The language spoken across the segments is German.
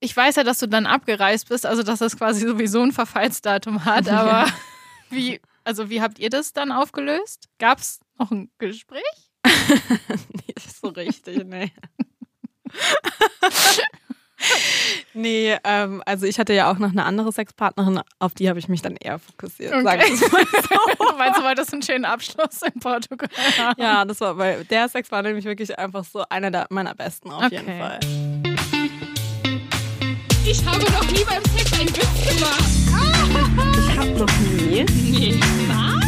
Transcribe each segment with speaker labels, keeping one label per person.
Speaker 1: ich weiß ja, dass du dann abgereist bist, also dass das quasi sowieso ein Verfallsdatum hat, aber wie, also wie habt ihr das dann aufgelöst? Gab es noch ein Gespräch?
Speaker 2: Nicht so richtig, nee. nee, ähm, also ich hatte ja auch noch eine andere Sexpartnerin, auf die habe ich mich dann eher fokussiert,
Speaker 1: Okay.
Speaker 2: wir es mal so.
Speaker 1: du meinst, du wolltest einen schönen Abschluss in Portugal haben?
Speaker 2: Ja, das war, weil der Sex war nämlich wirklich einfach so einer der, meiner besten auf jeden
Speaker 1: Okay.
Speaker 2: Fall.
Speaker 3: Ich habe noch nie beim Sex einen Witz gemacht.
Speaker 2: Ich habe noch nie.
Speaker 3: Nee. Was?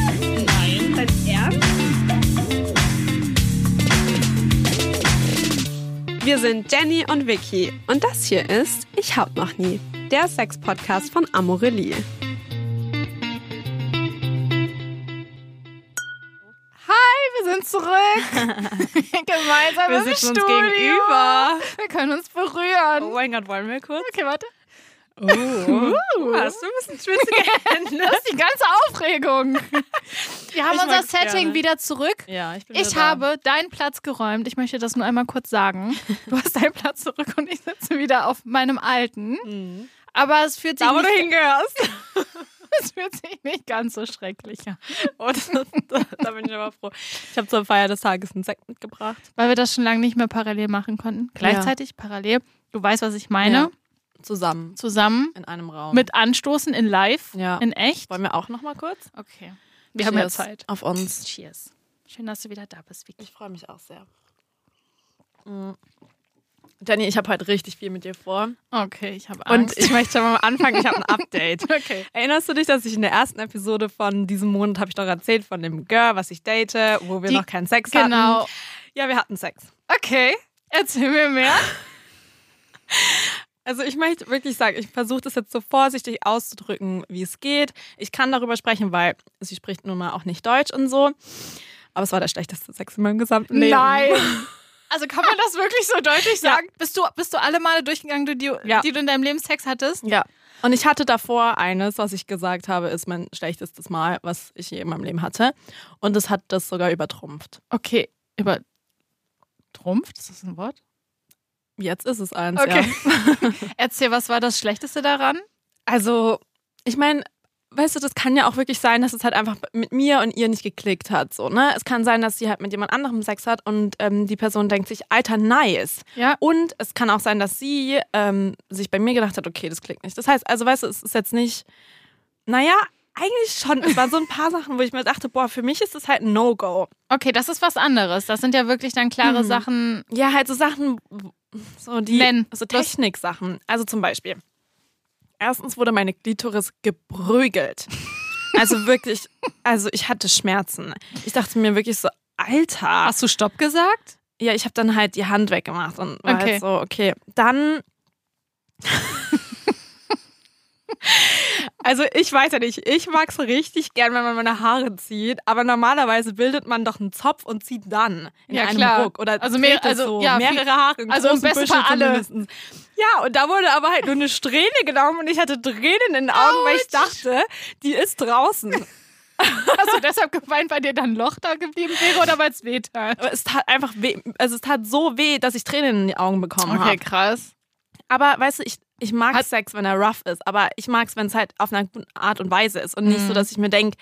Speaker 3: Nein.
Speaker 2: Dein Ernst? Wir sind Jenny und Vicky und das hier ist Ich hab noch nie, der Sex-Podcast von Amorelie.
Speaker 1: Wir sind zurück. Gemeinsam
Speaker 2: Wir sitzen uns
Speaker 1: Studio.
Speaker 2: gegenüber.
Speaker 1: Wir können uns berühren.
Speaker 2: Oh mein Gott, wollen wir kurz?
Speaker 1: Okay, warte.
Speaker 2: Oh, hast du ein bisschen schwitzige Hände?
Speaker 1: Das ist die ganze Aufregung. Wir haben
Speaker 2: Ich
Speaker 1: unser Setting
Speaker 2: gerne.
Speaker 1: wieder zurück.
Speaker 2: Ja, ich bin
Speaker 1: Ich
Speaker 2: da.
Speaker 1: habe deinen Platz geräumt. Ich möchte das nur einmal kurz sagen. Du hast deinen Platz zurück und ich sitze wieder auf meinem alten.
Speaker 2: Mhm.
Speaker 1: Aber es fühlt sich,
Speaker 2: Da, wo du hingehörst.
Speaker 1: Fühlt sich nicht ganz so schrecklich an.
Speaker 2: Oh, das, da, bin ich aber froh. Ich habe zur Feier des Tages einen Sekt mitgebracht.
Speaker 1: Weil wir das schon lange nicht mehr parallel machen konnten. Gleichzeitig parallel. Du weißt, was ich meine.
Speaker 2: Ja. Zusammen
Speaker 1: Zusammen
Speaker 2: in einem Raum.
Speaker 1: mit Anstoßen in live,
Speaker 2: Ja.
Speaker 1: in echt.
Speaker 2: Wollen wir auch noch mal kurz?
Speaker 1: Okay. Wir haben ja
Speaker 2: Cheers
Speaker 1: Zeit.
Speaker 2: Auf uns.
Speaker 1: Cheers. Schön, dass du wieder da bist, Vicky.
Speaker 2: Ich freue mich auch sehr. Mhm. Jenny, ich habe heute richtig viel mit dir vor.
Speaker 1: Okay, ich habe
Speaker 2: Und
Speaker 1: Angst.
Speaker 2: ich möchte schon mal anfangen, ich habe ein Update.
Speaker 1: okay.
Speaker 2: Erinnerst du dich, dass ich in der ersten Episode von diesem Monat habe ich doch erzählt von dem Girl, was ich date, wo wir
Speaker 1: Die-
Speaker 2: noch keinen Sex
Speaker 1: Genau.
Speaker 2: hatten? Ja, wir hatten Sex.
Speaker 1: Okay. Erzähl mir mehr.
Speaker 2: Also ich möchte wirklich sagen, ich versuche das jetzt so vorsichtig auszudrücken, wie es geht. Ich kann darüber sprechen, weil sie spricht nun mal auch nicht Deutsch und so. Aber es war der schlechteste Sex in meinem gesamten Leben.
Speaker 1: Nein. Also kann man das wirklich so deutlich
Speaker 2: Ja.
Speaker 1: sagen? Bist, du, bist du alle Male durchgegangen, die,
Speaker 2: Ja.
Speaker 1: die du in deinem Leben Sex hattest?
Speaker 2: Ja. Und ich hatte davor eines, was ich gesagt habe, ist mein schlechtestes Mal, was ich je in meinem Leben hatte. Und es hat das sogar übertrumpft.
Speaker 1: Okay. Über Trumpf? Ist das ein Wort?
Speaker 2: Jetzt ist es eins,
Speaker 1: Okay.
Speaker 2: ja.
Speaker 1: Erzähl, was war das Schlechteste daran?
Speaker 2: Also, ich meine, weißt du, das kann ja auch wirklich sein, dass es halt einfach mit mir und ihr nicht geklickt hat. So, ne? Es kann sein, dass sie halt mit jemand anderem Sex hat und ähm, die Person denkt sich, alter, nice.
Speaker 1: Ja.
Speaker 2: Und es kann auch sein, dass sie ähm, sich bei mir gedacht hat, okay, das klickt nicht. Das heißt, also weißt du, es ist jetzt nicht, naja, eigentlich schon. Es waren so ein paar Sachen, wo ich mir dachte, boah, für mich ist das halt ein No-Go.
Speaker 1: Okay, das ist was anderes. Das sind ja wirklich dann klare
Speaker 2: Mhm.
Speaker 1: Sachen.
Speaker 2: Ja, halt so Sachen, so die
Speaker 1: Nenn.
Speaker 2: so Techniksachen. Also zum Beispiel, erstens wurde meine Klitoris geprügelt. Also wirklich, also ich hatte Schmerzen. Ich dachte mir wirklich so, Alter.
Speaker 1: Hast du Stopp gesagt?
Speaker 2: Ja, ich habe dann halt die Hand weggemacht und war
Speaker 1: Okay.
Speaker 2: halt so, okay. Dann. Also ich weiß ja nicht, ich mag es richtig gern, wenn man meine Haare zieht, aber normalerweise bildet man doch einen Zopf und zieht dann in
Speaker 1: Ja,
Speaker 2: einem
Speaker 1: klar.
Speaker 2: Ruck oder
Speaker 1: Also mehr- also,
Speaker 2: so,
Speaker 1: ja,
Speaker 2: mehrere Haare,
Speaker 1: also im besten Fall alle.
Speaker 2: Ja, und da wurde aber halt nur eine Strähne genommen und ich hatte Tränen in den Augen, weil ich dachte, die ist draußen.
Speaker 1: Hast du deshalb geweint, weil dir dann ein Loch da geblieben wäre oder weil es weh tat?
Speaker 2: Es tat einfach weh, also es tat so weh, dass ich Tränen in die Augen bekommen habe.
Speaker 1: krass.
Speaker 2: Aber weißt du, ich, ich mag
Speaker 1: Hat-
Speaker 2: Sex, wenn er rough ist, aber ich mag es, wenn es halt auf eine gute Art und Weise ist und nicht
Speaker 1: Mhm.
Speaker 2: so, dass ich mir denke,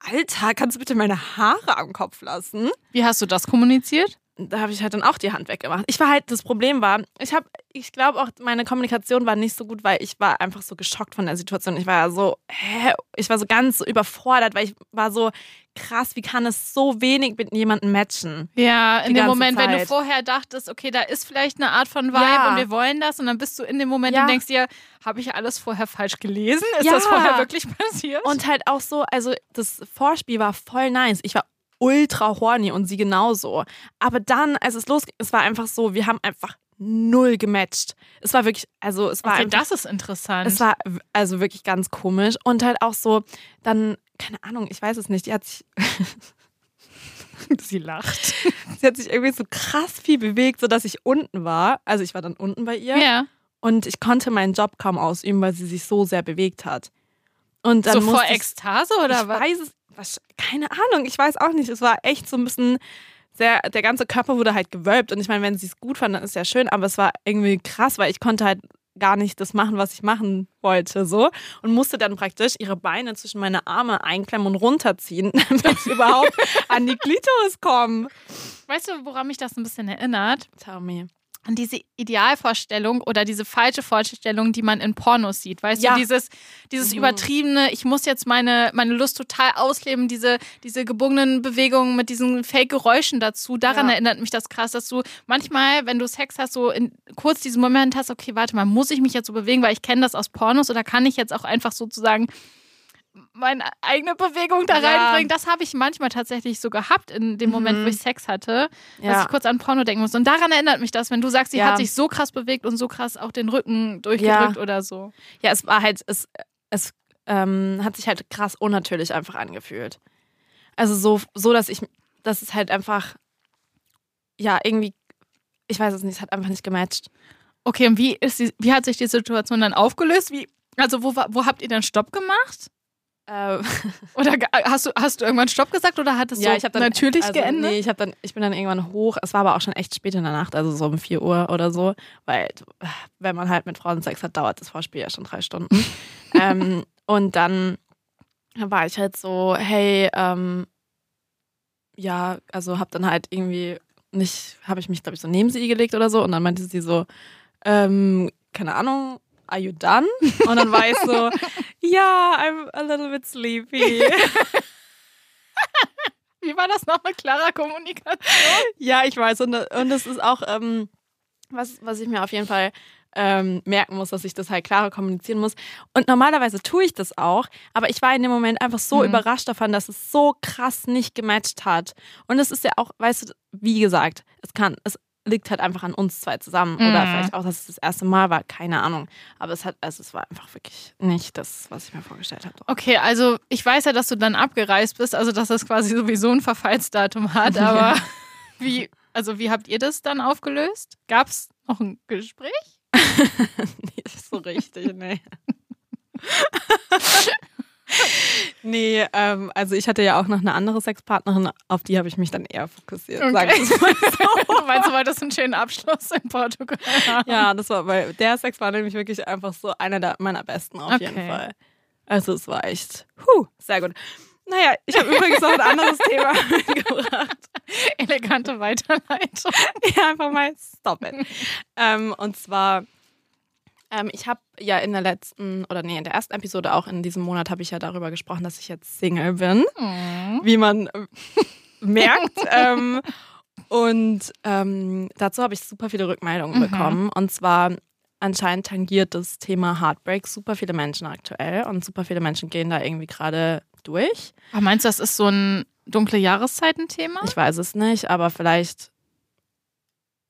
Speaker 2: Alter, kannst du bitte meine Haare am Kopf lassen?
Speaker 1: Wie hast du das kommuniziert?
Speaker 2: Da habe ich halt dann auch die Hand weggemacht. Ich war halt, das Problem war, ich habe, ich glaube auch, meine Kommunikation war nicht so gut, weil ich war einfach so geschockt von der Situation. Ich war ja so, hä? Ich war so ganz überfordert, weil ich war so, krass, wie kann es so wenig mit jemandem matchen?
Speaker 1: Ja, in dem Moment, wenn du
Speaker 2: Zeit.
Speaker 1: vorher dachtest, okay, da ist vielleicht eine Art von Vibe
Speaker 2: Ja.
Speaker 1: und wir wollen das und dann bist du in dem Moment
Speaker 2: Ja.
Speaker 1: und denkst dir, habe ich alles vorher falsch gelesen? Ist
Speaker 2: Ja.
Speaker 1: das vorher wirklich passiert?
Speaker 2: Und halt auch so, also das Vorspiel war voll nice. Ich war ultra horny und sie genauso. Aber dann, als es losging, es war einfach so, wir haben einfach null gematcht. Es war wirklich, also es war
Speaker 1: okay,
Speaker 2: einfach,
Speaker 1: das ist interessant.
Speaker 2: es war also wirklich ganz komisch und halt auch so, dann, keine Ahnung, ich weiß es nicht, die hat sich,
Speaker 1: Sie lacht.
Speaker 2: sie hat sich irgendwie so krass viel bewegt, sodass ich unten war. Also ich war dann unten bei ihr
Speaker 1: Ja.
Speaker 2: und ich konnte meinen Job kaum ausüben, weil sie sich so sehr bewegt hat. Und dann
Speaker 1: So vor Ekstase oder
Speaker 2: ich
Speaker 1: was?
Speaker 2: weiß es, was, keine Ahnung, ich weiß auch nicht. Es war echt so ein bisschen sehr, der ganze Körper wurde halt gewölbt. Und ich meine, wenn sie es gut fand, dann ist ja schön, aber es war irgendwie krass, weil ich konnte halt gar nicht das machen, was ich machen wollte, so. Und musste dann praktisch ihre Beine zwischen meine Arme einklemmen und runterziehen, damit ich überhaupt an die Klitoris komme.
Speaker 1: Weißt du, woran mich das ein bisschen erinnert?
Speaker 2: Tell me.
Speaker 1: An diese Idealvorstellung oder diese falsche Vorstellung, die man in Pornos sieht. Weißt
Speaker 2: Ja.
Speaker 1: du, dieses, dieses
Speaker 2: Mhm.
Speaker 1: übertriebene, ich muss jetzt meine, meine Lust total ausleben, diese, diese gebogenen Bewegungen mit diesen Fake-Geräuschen dazu. Daran
Speaker 2: Ja.
Speaker 1: erinnert mich das krass, dass du manchmal, wenn du Sex hast, so in, kurz diesen Moment hast, okay, warte mal, muss ich mich jetzt so bewegen, weil ich kenne das aus Pornos oder kann ich jetzt auch einfach sozusagen meine eigene Bewegung da
Speaker 2: Ja.
Speaker 1: reinbringen. Das habe ich manchmal tatsächlich so gehabt in dem Moment,
Speaker 2: Mhm.
Speaker 1: wo ich Sex hatte, dass
Speaker 2: Ja.
Speaker 1: ich kurz an Porno denken muss. Und daran erinnert mich das, wenn du sagst, sie
Speaker 2: Ja.
Speaker 1: hat sich so krass bewegt und so krass auch den Rücken durchgedrückt oder so.
Speaker 2: Ja, es war halt, es, es ähm, hat sich halt krass unnatürlich einfach angefühlt. Also so, so, dass ich, dass es halt einfach, ja, irgendwie, ich weiß es nicht, es hat einfach nicht gematcht.
Speaker 1: Okay, und wie, ist die, wie hat sich die Situation dann aufgelöst? Wie, also wo, wo habt ihr dann Stopp gemacht?
Speaker 2: Äh,
Speaker 1: Oder hast du, hast du irgendwann Stopp gesagt oder hat es so
Speaker 2: ich hab dann,
Speaker 1: natürlich
Speaker 2: also,
Speaker 1: geendet?
Speaker 2: Nee, ich, hab dann, ich bin dann irgendwann hoch. Es war aber auch schon echt spät in der Nacht, also so um 4 Uhr oder so. Weil, wenn man halt mit Frauen Sex hat, dauert das Vorspiel ja schon drei Stunden. ähm, und dann war ich halt so, hey, ähm, ja, also hab dann halt irgendwie nicht, habe ich mich, glaube ich, so neben sie gelegt oder so. Und dann meinte sie so, ähm, keine Ahnung, are you done? Und dann war ich so, ja, I'm a little bit sleepy.
Speaker 1: Wie war das noch mit klarer Kommunikation?
Speaker 2: Ja, ich weiß. Und, und das ist auch, ähm, was, was ich mir auf jeden Fall ähm, merken muss, dass ich das halt klarer kommunizieren muss. Und normalerweise tue ich das auch, aber ich war in dem Moment einfach so
Speaker 1: Mhm.
Speaker 2: überrascht davon, dass es so krass nicht gematcht hat. Und es ist ja auch, weißt du, wie gesagt, es kann, es liegt halt einfach an uns zwei zusammen. Oder
Speaker 1: Mhm.
Speaker 2: vielleicht auch, dass es das erste Mal war, keine Ahnung. Aber es hat, also es war einfach wirklich nicht das, was ich mir vorgestellt habe.
Speaker 1: Okay, also ich weiß ja, dass du dann abgereist bist, also dass das quasi sowieso ein Verfallsdatum hat, aber wie, also wie habt ihr das dann aufgelöst? Gab es noch ein Gespräch?
Speaker 2: Nicht so richtig, nee. nee, ähm, also ich hatte ja auch noch eine andere Sexpartnerin, auf die habe ich mich dann eher fokussiert. Sag
Speaker 1: Okay.
Speaker 2: ich mal so.
Speaker 1: Meinst du, wolltest einen schönen Abschluss in Portugal haben?
Speaker 2: Ja, das war, weil der Sex war nämlich wirklich einfach so einer der, meiner besten auf jeden
Speaker 1: Okay.
Speaker 2: Fall. Also es war echt, huh, sehr gut. Naja, ich habe übrigens noch ein anderes Thema mitgebracht.
Speaker 1: Elegante Weiterleitung.
Speaker 2: ja, einfach mal stop it. ähm, und zwar, ähm, ich habe ja in der letzten, oder nee, in der ersten Episode auch in diesem Monat habe ich ja darüber gesprochen, dass ich jetzt Single bin, wie man äh, merkt. ähm, und ähm, dazu habe ich super viele Rückmeldungen
Speaker 1: Mhm.
Speaker 2: bekommen. Und zwar anscheinend tangiert das Thema Heartbreak super viele Menschen aktuell und super viele Menschen gehen da irgendwie gerade durch.
Speaker 1: Aber meinst du, das ist so ein dunkle Jahreszeiten-Thema?
Speaker 2: Ich weiß es nicht, aber vielleicht,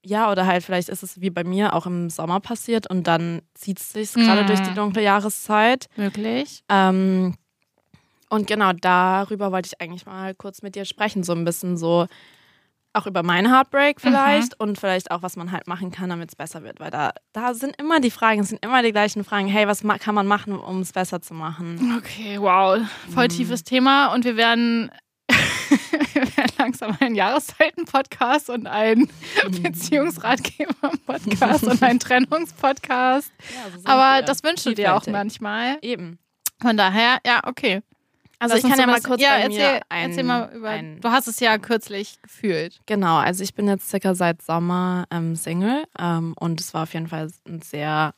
Speaker 2: ja, oder halt vielleicht ist es wie bei mir auch im Sommer passiert und dann zieht es sich gerade
Speaker 1: Mm.
Speaker 2: durch die dunkle Jahreszeit.
Speaker 1: Möglich.
Speaker 2: Ähm, und genau darüber wollte ich eigentlich mal kurz mit dir sprechen, so ein bisschen so auch über meinen Heartbreak vielleicht und vielleicht auch, was man halt machen kann, damit es besser wird, weil da, da sind immer die Fragen, es sind immer die gleichen Fragen. Hey, was kann man machen, um es besser zu machen?
Speaker 1: Okay, wow. Voll tiefes Thema und wir werden langsam ein Jahreszeiten-Podcast und ein Beziehungsratgeber-Podcast und ein Trennungspodcast.
Speaker 2: Ja, so
Speaker 1: Aber
Speaker 2: wir.
Speaker 1: das wünschst du dir auch manchmal.
Speaker 2: Eben.
Speaker 1: Von daher, ja, okay.
Speaker 2: Also
Speaker 1: Lass
Speaker 2: ich kann ja mal kurz
Speaker 1: ja, erzähl,
Speaker 2: ein,
Speaker 1: erzähl mal über.
Speaker 2: ein
Speaker 1: du hast es ja kürzlich gefühlt.
Speaker 2: Genau, also ich bin jetzt circa seit Sommer ähm, Single ähm, und es war auf jeden Fall ein sehr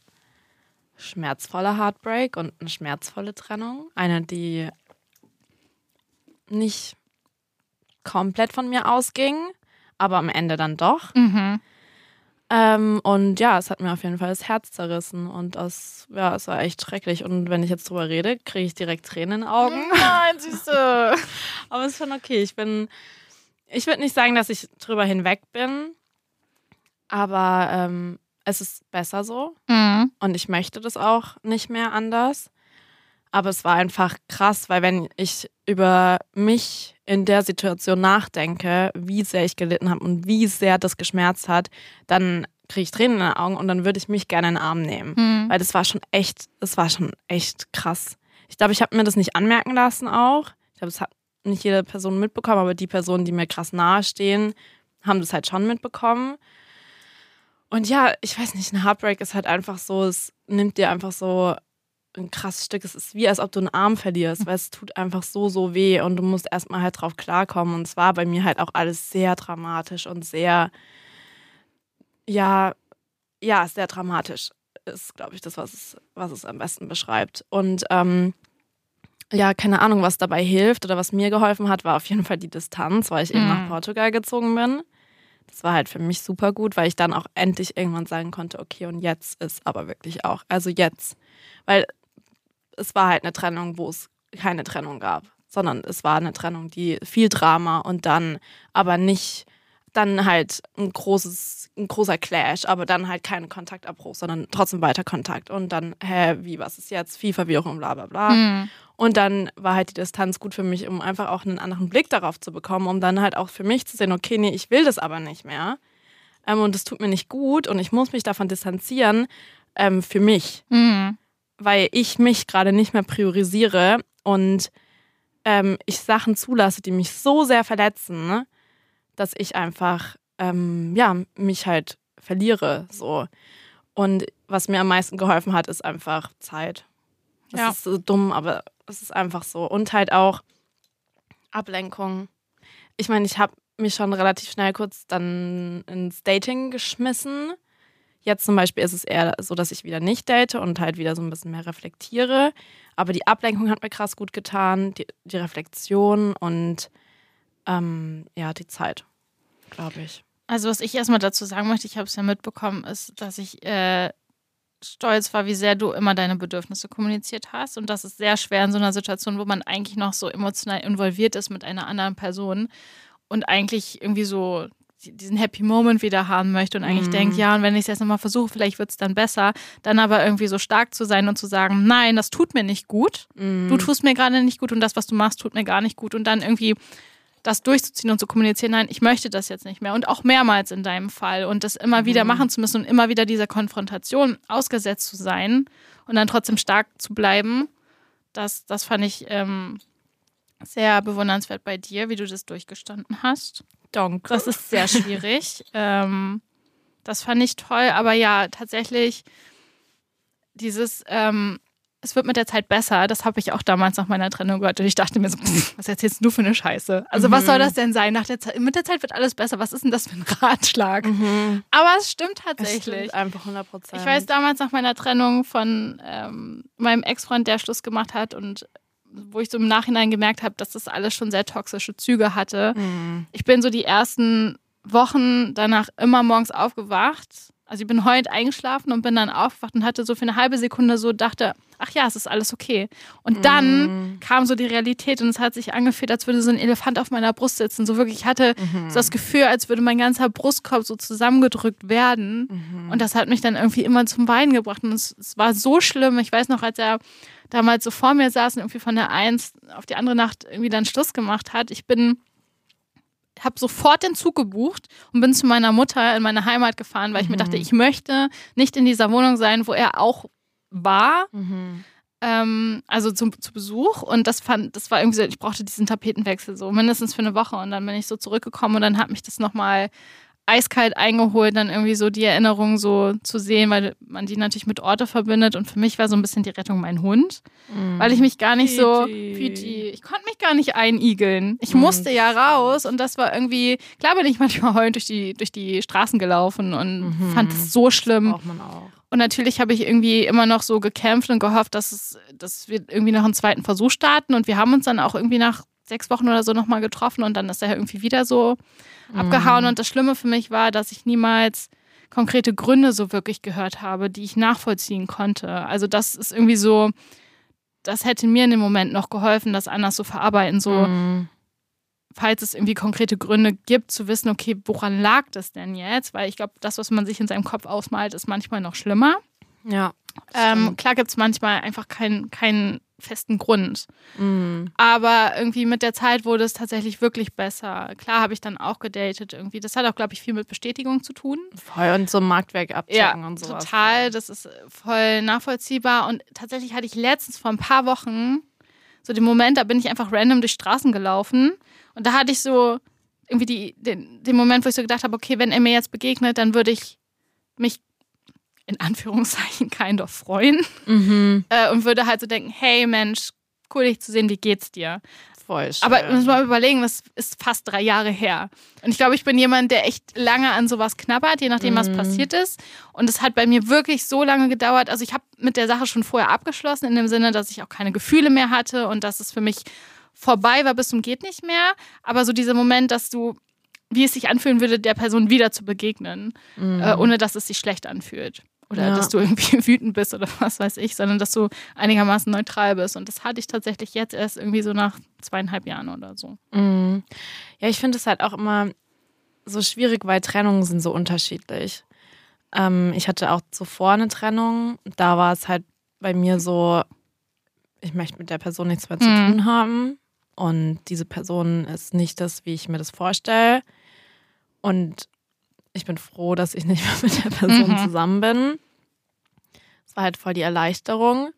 Speaker 2: schmerzvoller Heartbreak und eine schmerzvolle Trennung. Eine, die nicht komplett von mir ausging, aber am Ende dann doch.
Speaker 1: Mhm.
Speaker 2: Ähm, und ja, es hat mir auf jeden Fall das Herz zerrissen und das, ja, es war echt schrecklich. Und wenn ich jetzt drüber rede, kriege ich direkt Tränen in den Augen.
Speaker 1: Nein, Süße.
Speaker 2: Aber es ist schon okay. Ich bin, ich würde nicht sagen, dass ich drüber hinweg bin, aber ähm, es ist besser so
Speaker 1: Mhm.
Speaker 2: und ich möchte das auch nicht mehr anders. Aber es war einfach krass, weil wenn ich über mich in der Situation nachdenke, wie sehr ich gelitten habe und wie sehr das geschmerzt hat, dann kriege ich Tränen in den Augen und dann würde ich mich gerne in den Arm nehmen.
Speaker 1: Mhm.
Speaker 2: Weil das war schon echt, das war schon echt krass. Ich glaube, ich habe mir das nicht anmerken lassen auch. Ich glaube, es hat nicht jede Person mitbekommen, aber die Personen, die mir krass nahe stehen, haben das halt schon mitbekommen. Und ja, ich weiß nicht, ein Heartbreak ist halt einfach so, es, nimmt dir einfach so ein krasses Stück. Es ist wie, als ob du einen Arm verlierst, weil es tut einfach so, so weh und du musst erstmal halt drauf klarkommen. Und es war bei mir halt auch alles sehr dramatisch und sehr, ja, ja, sehr dramatisch. Ist, glaube ich, das, was es, was es am besten beschreibt. Und ähm, ja, keine Ahnung, was dabei hilft oder was mir geholfen hat, war auf jeden Fall die Distanz, weil ich eben
Speaker 1: Mhm.
Speaker 2: nach Portugal gezogen bin. Das war halt für mich super gut, weil ich dann auch endlich irgendwann sagen konnte, okay, und jetzt ist aber wirklich auch, also jetzt. Weil es war halt eine Trennung, wo es keine Trennung gab, sondern es war eine Trennung, die viel Drama und dann aber nicht, dann halt ein großes, ein großer Clash, aber dann halt kein Kontaktabbruch, sondern trotzdem weiter Kontakt. Und dann, hä, wie, was ist jetzt? Viel Verwirrung, bla bla bla.
Speaker 1: Mhm.
Speaker 2: Und dann war halt die Distanz gut für mich, um einfach auch einen anderen Blick darauf zu bekommen, um dann halt auch für mich zu sehen, okay, nee, ich will das aber nicht mehr. Ähm, und es tut mir nicht gut und ich muss mich davon distanzieren ähm, für mich,
Speaker 1: Mhm.
Speaker 2: Weil ich mich gerade nicht mehr priorisiere und ähm, ich Sachen zulasse, die mich so sehr verletzen, ne, dass ich einfach, ähm, ja, mich halt verliere, so. Und was mir am meisten geholfen hat, ist einfach Zeit. Das
Speaker 1: Ja.
Speaker 2: ist so dumm, aber es ist einfach so. Und halt auch Ablenkung. Ich meine, ich habe mich schon relativ schnell kurz dann ins Dating geschmissen. Jetzt zum Beispiel ist es eher so, dass ich wieder nicht date und halt wieder so ein bisschen mehr reflektiere. Aber die Ablenkung hat mir krass gut getan, die, die Reflexion und ähm, ja, die Zeit, glaube ich.
Speaker 1: Also was ich erstmal dazu sagen möchte, ich habe es ja mitbekommen, ist, dass ich äh, stolz war, wie sehr du immer deine Bedürfnisse kommuniziert hast. Und das ist sehr schwer in so einer Situation, wo man eigentlich noch so emotional involviert ist mit einer anderen Person und eigentlich irgendwie so diesen Happy Moment wieder haben möchte und eigentlich
Speaker 2: Mhm.
Speaker 1: denkt, ja, und wenn ich es jetzt nochmal versuche, vielleicht wird es dann besser. Dann aber irgendwie so stark zu sein und zu sagen, nein, das tut mir nicht gut.
Speaker 2: Mhm.
Speaker 1: Du tust mir gerade nicht gut und das, was du machst, tut mir gar nicht gut. Und dann irgendwie das durchzuziehen und zu kommunizieren, nein, ich möchte das jetzt nicht mehr. Und auch mehrmals in deinem Fall. Und das immer wieder
Speaker 2: Mhm.
Speaker 1: machen zu müssen und immer wieder dieser Konfrontation ausgesetzt zu sein und dann trotzdem stark zu bleiben, das, das fand ich ähm, sehr bewundernswert bei dir, wie du das durchgestanden hast.
Speaker 2: Danke.
Speaker 1: Das ist sehr schwierig. ähm, das fand ich toll, aber ja, tatsächlich dieses, ähm, es wird mit der Zeit besser, das habe ich auch damals nach meiner Trennung gehört und ich dachte mir so, pff, was erzählst du für eine Scheiße? Also was soll das denn sein? Nach der Zeit, mit der Zeit wird alles besser. Was ist denn das für ein Ratschlag?
Speaker 2: Mhm.
Speaker 1: Aber es stimmt
Speaker 2: Es
Speaker 1: tatsächlich.
Speaker 2: stimmt einfach 100 Prozent.
Speaker 1: Ich weiß damals nach meiner Trennung von ähm, meinem Ex-Freund, der Schluss gemacht hat und wo ich so im Nachhinein gemerkt habe, dass das alles schon sehr toxische Züge hatte.
Speaker 2: Mhm.
Speaker 1: Ich bin so die ersten Wochen danach immer morgens aufgewacht. Also ich bin heulend eingeschlafen und bin dann aufgewacht und hatte so für eine halbe Sekunde so dachte, ach ja, es ist alles okay. Und dann
Speaker 2: Mhm.
Speaker 1: kam so die Realität und es hat sich angefühlt, als würde so ein Elefant auf meiner Brust sitzen. So wirklich, ich hatte
Speaker 2: Mhm.
Speaker 1: so das Gefühl, als würde mein ganzer Brustkorb so zusammengedrückt werden.
Speaker 2: Mhm.
Speaker 1: Und das hat mich dann irgendwie immer zum Weinen gebracht. Und es, es war so schlimm. Ich weiß noch, als er damals so vor mir saß und irgendwie von der eins auf die andere Nacht irgendwie dann Schluss gemacht hat. Ich bin, habe sofort den Zug gebucht und bin zu meiner Mutter in meine Heimat gefahren, weil ich mir dachte, ich möchte nicht in dieser Wohnung sein, wo er auch war.
Speaker 2: Mhm.
Speaker 1: Ähm, also zum, zu Besuch und das fand, das war irgendwie so, ich brauchte diesen Tapetenwechsel so mindestens für eine Woche und dann bin ich so zurückgekommen und dann hat mich das nochmal eiskalt eingeholt, dann irgendwie so die Erinnerung so zu sehen, weil man die natürlich mit Orte verbindet und für mich war so ein bisschen die Rettung mein Hund, weil ich mich gar nicht so,
Speaker 2: Piti.
Speaker 1: Piti, ich konnte mich gar nicht einigeln. Ich
Speaker 2: Mhm,
Speaker 1: musste ja raus und das war irgendwie, klar bin ich manchmal heulend durch die, durch die Straßen gelaufen und
Speaker 2: Mhm.
Speaker 1: fand es so schlimm.
Speaker 2: Braucht man auch.
Speaker 1: Und natürlich habe ich irgendwie immer noch so gekämpft und gehofft, dass, es, dass wir irgendwie noch einen zweiten Versuch starten. Und wir haben uns dann auch irgendwie nach sechs Wochen oder so nochmal getroffen und dann ist er irgendwie wieder so abgehauen. Und das Schlimme für mich war, dass ich niemals konkrete Gründe so wirklich gehört habe, die ich nachvollziehen konnte. Also das ist irgendwie so, das hätte mir in dem Moment noch geholfen, das anders zu verarbeiten. So,
Speaker 2: Mhm.
Speaker 1: falls es irgendwie konkrete Gründe gibt, zu wissen, okay, woran lag das denn jetzt? Weil ich glaube, das, was man sich in seinem Kopf ausmalt, ist manchmal noch schlimmer.
Speaker 2: Ja.
Speaker 1: Ähm, klar gibt es manchmal einfach keinen keinen festen Grund.
Speaker 2: Mhm.
Speaker 1: Aber irgendwie mit der Zeit wurde es tatsächlich wirklich besser. Klar habe ich dann auch gedatet irgendwie. Das hat auch, glaube ich, viel mit Bestätigung zu tun.
Speaker 2: Voll und so Marktwerk abchecken
Speaker 1: Ja,
Speaker 2: und sowas.
Speaker 1: total. Das ist voll nachvollziehbar. Und tatsächlich hatte ich letztens vor ein paar Wochen so den Moment, da bin ich einfach random durch Straßen gelaufen. Und da hatte ich so irgendwie die, den, den Moment, wo ich so gedacht habe, okay, wenn er mir jetzt begegnet, dann würde ich mich in Anführungszeichen kind of freuen
Speaker 2: Mhm.
Speaker 1: äh, und würde halt so denken, hey Mensch, cool dich zu sehen, wie geht's dir?
Speaker 2: Voll schön.
Speaker 1: Aber muss mal überlegen, das ist fast drei Jahre her. Und ich glaube, ich bin jemand, der echt lange an sowas knabbert, je nachdem, was
Speaker 2: Mhm.
Speaker 1: passiert ist. Und es hat bei mir wirklich so lange gedauert. Also ich habe mit der Sache schon vorher abgeschlossen, in dem Sinne, dass ich auch keine Gefühle mehr hatte und dass es für mich vorbei war bis zum geht nicht mehr. Aber so dieser Moment, dass du, wie es sich anfühlen würde, der Person wieder zu begegnen, äh, ohne dass es sich schlecht anfühlt. Oder.
Speaker 2: Ja.
Speaker 1: dass du irgendwie wütend bist oder was weiß ich, sondern dass du einigermaßen neutral bist. Und das hatte ich tatsächlich jetzt erst irgendwie so nach zweieinhalb Jahren oder so.
Speaker 2: Mhm. Ja, ich finde es halt auch immer so schwierig, weil Trennungen sind so unterschiedlich. Ähm, ich hatte auch zuvor eine Trennung. Da war es halt bei mir so, ich möchte mit der Person nichts mehr zu
Speaker 1: Mhm.
Speaker 2: tun haben. Und diese Person ist nicht das, wie ich mir das vorstelle. Und ich bin froh, dass ich nicht mehr mit der Person
Speaker 1: Mhm.
Speaker 2: zusammen bin. Es war halt voll die Erleichterung.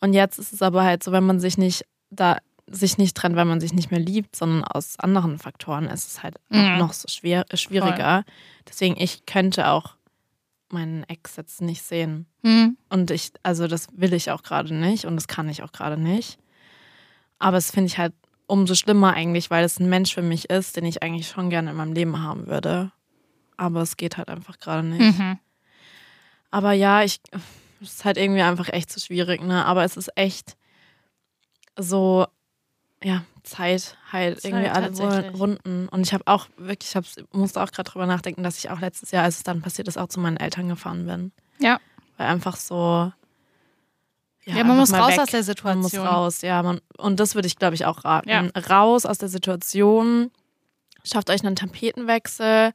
Speaker 2: Und jetzt ist es aber halt so, wenn man sich nicht da sich nicht trennt, weil man sich nicht mehr liebt, sondern aus anderen Faktoren, ist es halt
Speaker 1: Mhm.
Speaker 2: noch so schwer, äh, schwieriger. Deswegen, ich könnte auch meinen Ex jetzt nicht sehen.
Speaker 1: Hm.
Speaker 2: Und ich, also das will ich auch gerade nicht und das kann ich auch gerade nicht. Aber es finde ich halt umso schlimmer eigentlich, weil es ein Mensch für mich ist, den ich eigentlich schon gerne in meinem Leben haben würde. Aber es geht halt einfach gerade nicht.
Speaker 1: Mhm.
Speaker 2: Aber ja, ich, es ist halt irgendwie einfach echt zu schwierig, ne? Aber es ist echt so, ja, Zeit halt
Speaker 1: Zeit,
Speaker 2: irgendwie alle. Runden. Und ich habe auch wirklich, ich hab's, musste auch gerade drüber nachdenken, dass ich auch letztes Jahr, als es dann passiert ist, auch zu meinen Eltern gefahren bin.
Speaker 1: Ja.
Speaker 2: Weil einfach so.
Speaker 1: Ja, man
Speaker 2: einfach
Speaker 1: muss raus
Speaker 2: weg.
Speaker 1: aus der
Speaker 2: Man
Speaker 1: Situation.
Speaker 2: muss raus, ja. Man, und das würde ich, glaube ich, auch raten.
Speaker 1: Ja.
Speaker 2: Raus aus der Situation, schafft euch einen Tapetenwechsel,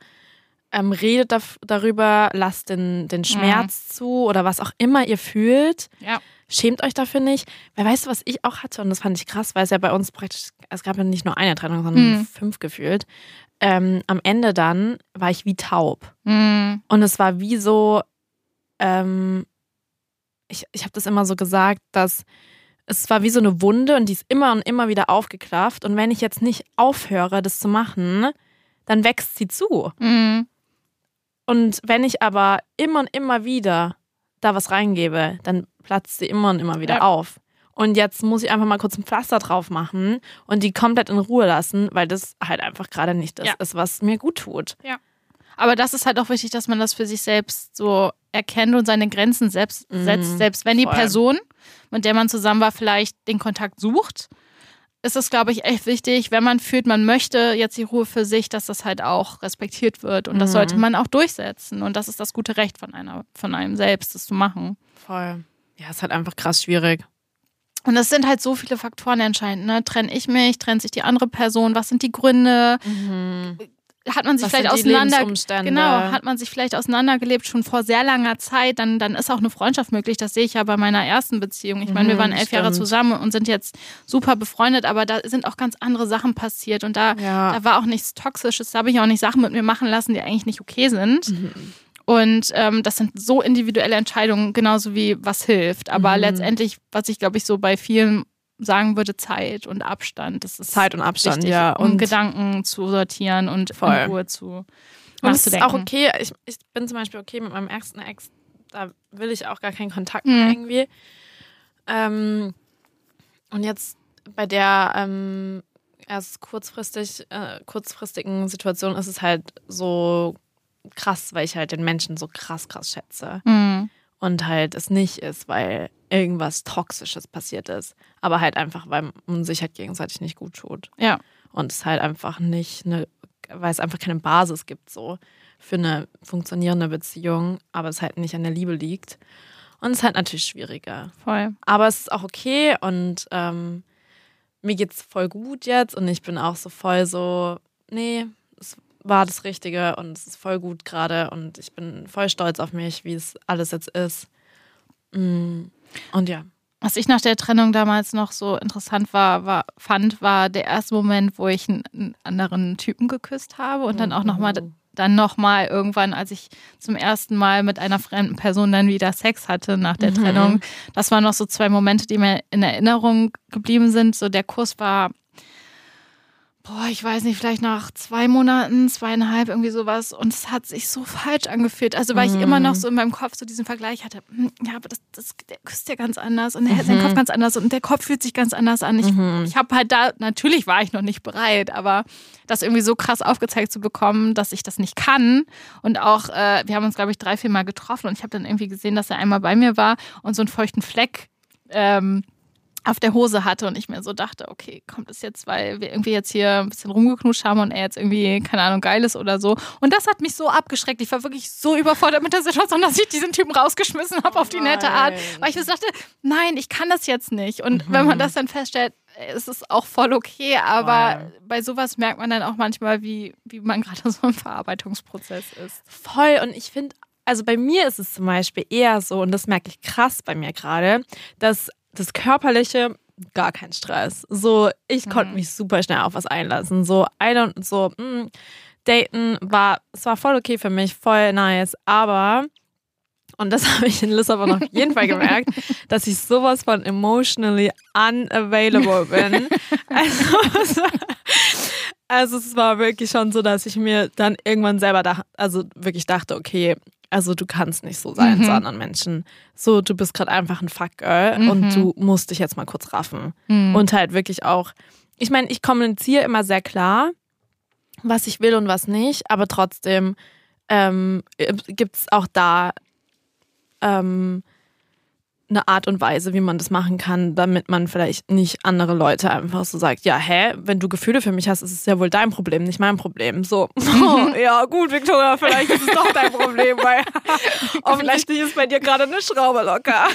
Speaker 2: ähm, redet daf- darüber, lasst den, den Schmerz zu oder was auch immer ihr fühlt.
Speaker 1: Ja.
Speaker 2: Schämt euch dafür nicht. Weil weißt du, was ich auch hatte, und das fand ich krass, weil es ja bei uns praktisch, es gab ja nicht nur eine Trennung, sondern
Speaker 1: Mhm.
Speaker 2: fünf gefühlt. Ähm, am Ende dann war ich wie taub.
Speaker 1: Mhm.
Speaker 2: Und es war wie so, ähm, ich, ich habe das immer so gesagt, dass es war wie so eine Wunde und die ist immer und immer wieder aufgeklafft. Und wenn ich jetzt nicht aufhöre, das zu machen, dann wächst sie zu.
Speaker 1: Mhm.
Speaker 2: Und wenn ich aber immer und immer wieder da was reingebe, dann platzt sie immer und immer wieder
Speaker 1: Ja.
Speaker 2: auf. Und jetzt muss ich einfach mal kurz ein Pflaster drauf machen und die komplett in Ruhe lassen, weil das halt einfach gerade nicht das
Speaker 1: Ja.
Speaker 2: ist, was mir gut tut.
Speaker 1: Aber das ist halt auch wichtig, dass man das für sich selbst so erkennt und seine Grenzen selbst
Speaker 2: Mhm,
Speaker 1: setzt. Selbst wenn die
Speaker 2: voll.
Speaker 1: Person, mit der man zusammen war, vielleicht den Kontakt sucht, ist es, glaube ich, echt wichtig, wenn man fühlt, man möchte jetzt die Ruhe für sich, dass das halt auch respektiert wird. Und das
Speaker 2: Mhm.
Speaker 1: sollte man auch durchsetzen. Und das ist das gute Recht von einer, von einem selbst, das zu machen.
Speaker 2: Voll. Ja, ist halt einfach krass schwierig.
Speaker 1: Und es sind halt so viele Faktoren entscheidend. Ne? Trenne ich mich, trennt sich die andere Person, was sind die Gründe? Hat man sich
Speaker 2: Was
Speaker 1: vielleicht auseinander? Genau, hat man sich vielleicht auseinandergelebt schon vor sehr langer Zeit, dann, dann ist auch eine Freundschaft möglich. Das sehe ich ja bei meiner ersten Beziehung. Ich meine, wir
Speaker 2: Mhm,
Speaker 1: waren elf Jahre
Speaker 2: stimmt.
Speaker 1: zusammen und sind jetzt super befreundet, aber da sind auch ganz andere Sachen passiert und da,
Speaker 2: Ja.
Speaker 1: da war auch nichts Toxisches. Da habe ich auch nicht Sachen mit mir machen lassen, die eigentlich nicht okay sind.
Speaker 2: Mhm.
Speaker 1: Und ähm, das sind so individuelle Entscheidungen, genauso wie was hilft. Aber
Speaker 2: Mhm.
Speaker 1: letztendlich, was ich glaube ich so bei vielen sagen würde, Zeit und Abstand. Das ist
Speaker 2: Zeit und Abstand,
Speaker 1: wichtig,
Speaker 2: ja.
Speaker 1: um
Speaker 2: Und,
Speaker 1: Gedanken zu sortieren und
Speaker 2: Voll.
Speaker 1: in Ruhe zu
Speaker 2: und es ist auch okay. Ich, ich bin zum Beispiel okay mit meinem ersten Ex. Da will ich auch gar keinen Kontakt mehr
Speaker 1: Mhm.
Speaker 2: irgendwie. Ähm, und jetzt bei der ähm, erst kurzfristig, äh, kurzfristigen Situation ist es halt so krass, weil ich halt den Menschen so krass, krass schätze.
Speaker 1: Mhm.
Speaker 2: Und halt es nicht ist, weil irgendwas Toxisches passiert ist, aber halt einfach, weil man sich halt gegenseitig nicht gut tut.
Speaker 1: Ja.
Speaker 2: Und es halt einfach nicht eine, weil es einfach keine Basis gibt so für eine funktionierende Beziehung, aber es halt nicht an der Liebe liegt. Und es ist halt natürlich schwieriger.
Speaker 1: Voll.
Speaker 2: Aber es ist auch okay und ähm, mir geht's voll gut jetzt und ich bin auch so voll so, nee, war das Richtige und es ist voll gut gerade und ich bin voll stolz auf mich, wie es alles jetzt ist. Mm, Und ja.
Speaker 1: Was ich nach der Trennung damals noch so interessant war, war fand, war der erste Moment, wo ich einen, anderen Typen geküsst habe und dann auch noch mal dann noch mal irgendwann, als ich zum ersten Mal mit einer fremden Person dann wieder Sex hatte nach der
Speaker 2: Mhm.
Speaker 1: Trennung. Das waren noch so zwei Momente, die mir in Erinnerung geblieben sind. So der Kuss war boah, ich weiß nicht, vielleicht nach zwei Monaten, zweieinhalb, irgendwie sowas. Und es hat sich so falsch angefühlt. Also, weil ich immer noch so in meinem Kopf so diesen Vergleich hatte. hm, Ja, aber das, das, der küsst ja ganz anders und der hat seinen Kopf ganz anders und der Kopf fühlt sich ganz anders an. Ich, ich habe halt da, natürlich war ich noch nicht bereit, aber das irgendwie so krass aufgezeigt zu bekommen, dass ich das nicht kann. Und auch, äh, wir haben uns, glaube ich, drei, vier Mal getroffen und ich habe dann irgendwie gesehen, dass er einmal bei mir war und so einen feuchten Fleck ähm, auf der Hose hatte und ich mir so dachte, okay, kommt es jetzt, weil wir irgendwie jetzt hier ein bisschen rumgeknutscht haben und er jetzt irgendwie, keine Ahnung, geil ist oder so. Und das hat mich so abgeschreckt. Ich war wirklich so überfordert mit der Situation, dass ich diesen Typen rausgeschmissen habe auf die nette Art. Weil ich mir so dachte, nein, ich kann das jetzt nicht. Und wenn man das dann feststellt, ist es auch voll okay, aber
Speaker 2: Voll.
Speaker 1: bei sowas merkt man dann auch manchmal, wie, wie man gerade so im Verarbeitungsprozess ist.
Speaker 2: Voll. Und ich finde, also bei mir ist es zum Beispiel eher so, und das merke ich krass bei mir gerade, dass das Körperliche gar kein Stress. So, ich konnte mich super schnell auf was einlassen. So, I don't, so, mm, daten war, es war voll okay für mich, voll nice, aber und das habe ich in Lissabon auf jeden Fall gemerkt, dass ich sowas von emotionally unavailable bin. Also, es war- also es war wirklich schon so, dass ich mir dann irgendwann selber da, also wirklich dachte, okay, also du kannst nicht so sein zu anderen Menschen. So, du bist gerade einfach ein Fuckgirl und du musst dich jetzt mal kurz raffen. Und halt wirklich auch, ich meine, ich kommuniziere immer sehr klar, was ich will und was nicht, aber trotzdem ähm, gibt es auch da ähm, eine Art und Weise, wie man das machen kann, damit man vielleicht nicht andere Leute einfach so sagt, ja, hä, wenn du Gefühle für mich hast, ist es ja wohl dein Problem, nicht mein Problem. So, oh, ja gut, Victoria, vielleicht ist es doch dein Problem, weil offensichtlich ist bei dir gerade eine Schraube locker.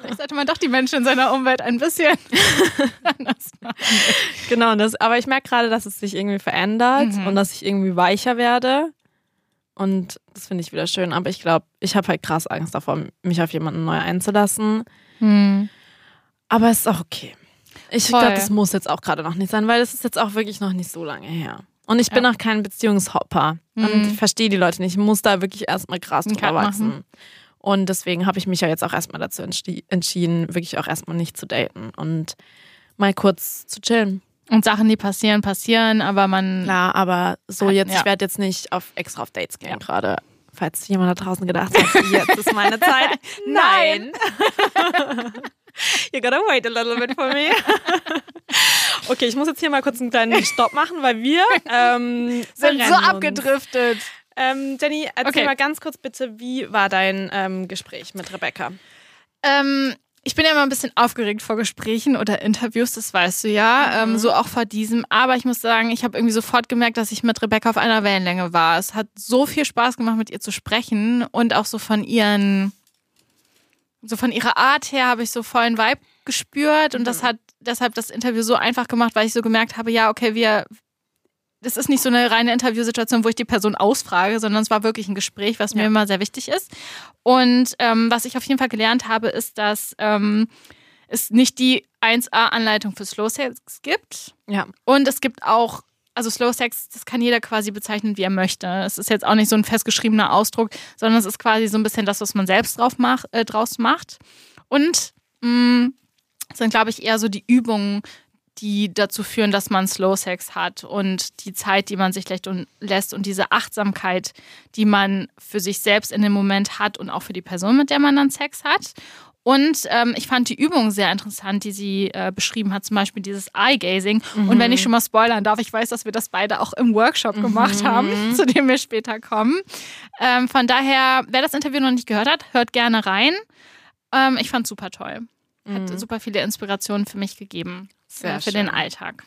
Speaker 1: Vielleicht sollte man doch die Menschen in seiner Umwelt ein bisschen anders machen.
Speaker 2: Genau, das, aber ich merke gerade, dass es sich irgendwie verändert und dass ich irgendwie weicher werde. Und das finde ich wieder schön. Aber ich glaube, ich habe halt krass Angst davor, mich auf jemanden neu einzulassen. Aber es ist auch okay. Ich glaube, das muss jetzt auch gerade noch nicht sein, weil es ist jetzt auch wirklich noch nicht so lange her. Und ich bin auch kein Beziehungshopper. Und ich verstehe die Leute nicht. Ich muss da wirklich erstmal krass drüber wachsen.
Speaker 1: machen.
Speaker 2: Und deswegen habe ich mich ja jetzt auch erstmal dazu entschi- entschieden, wirklich auch erstmal nicht zu daten und mal kurz zu chillen.
Speaker 1: Und Sachen, die passieren, passieren, aber man.
Speaker 2: Klar, aber so jetzt,
Speaker 1: Ja.
Speaker 2: ich werde jetzt nicht auf extra auf Dates gehen gerade. Falls jemand da draußen gedacht hat, jetzt ist meine Zeit. Nein. You gotta wait a little bit for me. okay, ich muss jetzt hier mal kurz einen kleinen Stopp machen, weil wir ähm,
Speaker 1: sind so abgedriftet.
Speaker 2: Ähm, Jenny, erzähl
Speaker 1: Okay.
Speaker 2: mal ganz kurz bitte, wie war dein ähm, Gespräch mit Rebecca?
Speaker 1: Ähm, ich bin ja immer ein bisschen aufgeregt vor Gesprächen oder Interviews, das weißt du ja. Ähm, so auch vor diesem. Aber ich muss sagen, ich habe irgendwie sofort gemerkt, dass ich mit Rebecca auf einer Wellenlänge war. Es hat so viel Spaß gemacht, mit ihr zu sprechen und auch so von ihren, so von ihrer Art her habe ich so vollen Vibe gespürt und das hat deshalb das Interview so einfach gemacht, weil ich so gemerkt habe, ja, okay, wir, das ist nicht so eine reine Interviewsituation, wo ich die Person ausfrage, sondern es war wirklich ein Gespräch, was mir
Speaker 2: Ja.
Speaker 1: immer sehr wichtig ist. Und ähm, was ich auf jeden Fall gelernt habe, ist, dass ähm, es nicht die 1A-Anleitung für Slow Sex gibt.
Speaker 2: Ja.
Speaker 1: Und es gibt auch, also Slow Sex, das kann jeder quasi bezeichnen, wie er möchte. Es ist jetzt auch nicht so ein festgeschriebener Ausdruck, sondern es ist quasi so ein bisschen das, was man selbst drauf mach, äh, draus macht. Und mh, es sind, glaube ich, eher so die Übungen, die dazu führen, dass man Slow Sex hat und die Zeit, die man sich lässt und, lässt und diese Achtsamkeit, die man für sich selbst in dem Moment hat und auch für die Person, mit der man dann Sex hat. Und ähm, ich fand die Übung sehr interessant, die sie äh, beschrieben hat, zum Beispiel dieses Eye-Gazing. Und wenn ich schon mal spoilern darf, ich weiß, dass wir das beide auch im Workshop gemacht haben, zu dem wir später kommen. Ähm, von daher, wer das Interview noch nicht gehört hat, hört gerne rein. Ähm, ich fand super toll. Hat super viele Inspirationen für mich gegeben
Speaker 2: Sehr
Speaker 1: äh, für den
Speaker 2: schön.
Speaker 1: Alltag.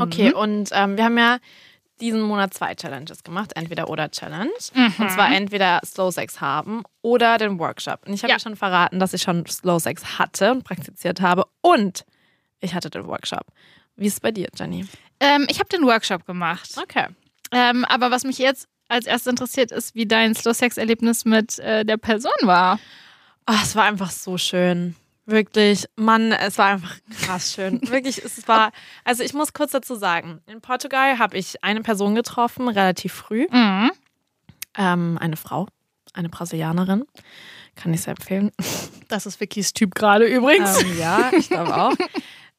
Speaker 2: Okay, und ähm, wir haben ja diesen Monat zwei Challenges gemacht, entweder oder Challenge. Und zwar entweder Slow Sex haben oder den Workshop. Und ich habe
Speaker 1: Ja.
Speaker 2: schon verraten, dass ich schon Slow Sex hatte und praktiziert habe und ich hatte den Workshop. Wie ist es bei dir, Jenny?
Speaker 1: Ähm, ich habe den Workshop gemacht.
Speaker 2: Okay.
Speaker 1: Ähm, aber was mich jetzt als erstes interessiert, ist, wie dein Slow-Sex-Erlebnis mit äh, der Person war.
Speaker 2: Oh, es war einfach so schön. Wirklich, Mann, es war einfach krass schön. Wirklich, es war, also ich muss kurz dazu sagen, in Portugal habe ich eine Person getroffen, relativ früh.
Speaker 1: Mhm.
Speaker 2: Ähm, eine Frau, eine Brasilianerin. Kann ich sehr empfehlen.
Speaker 1: Das ist Vickys Typ gerade übrigens.
Speaker 2: Ähm, ja, ich glaube auch.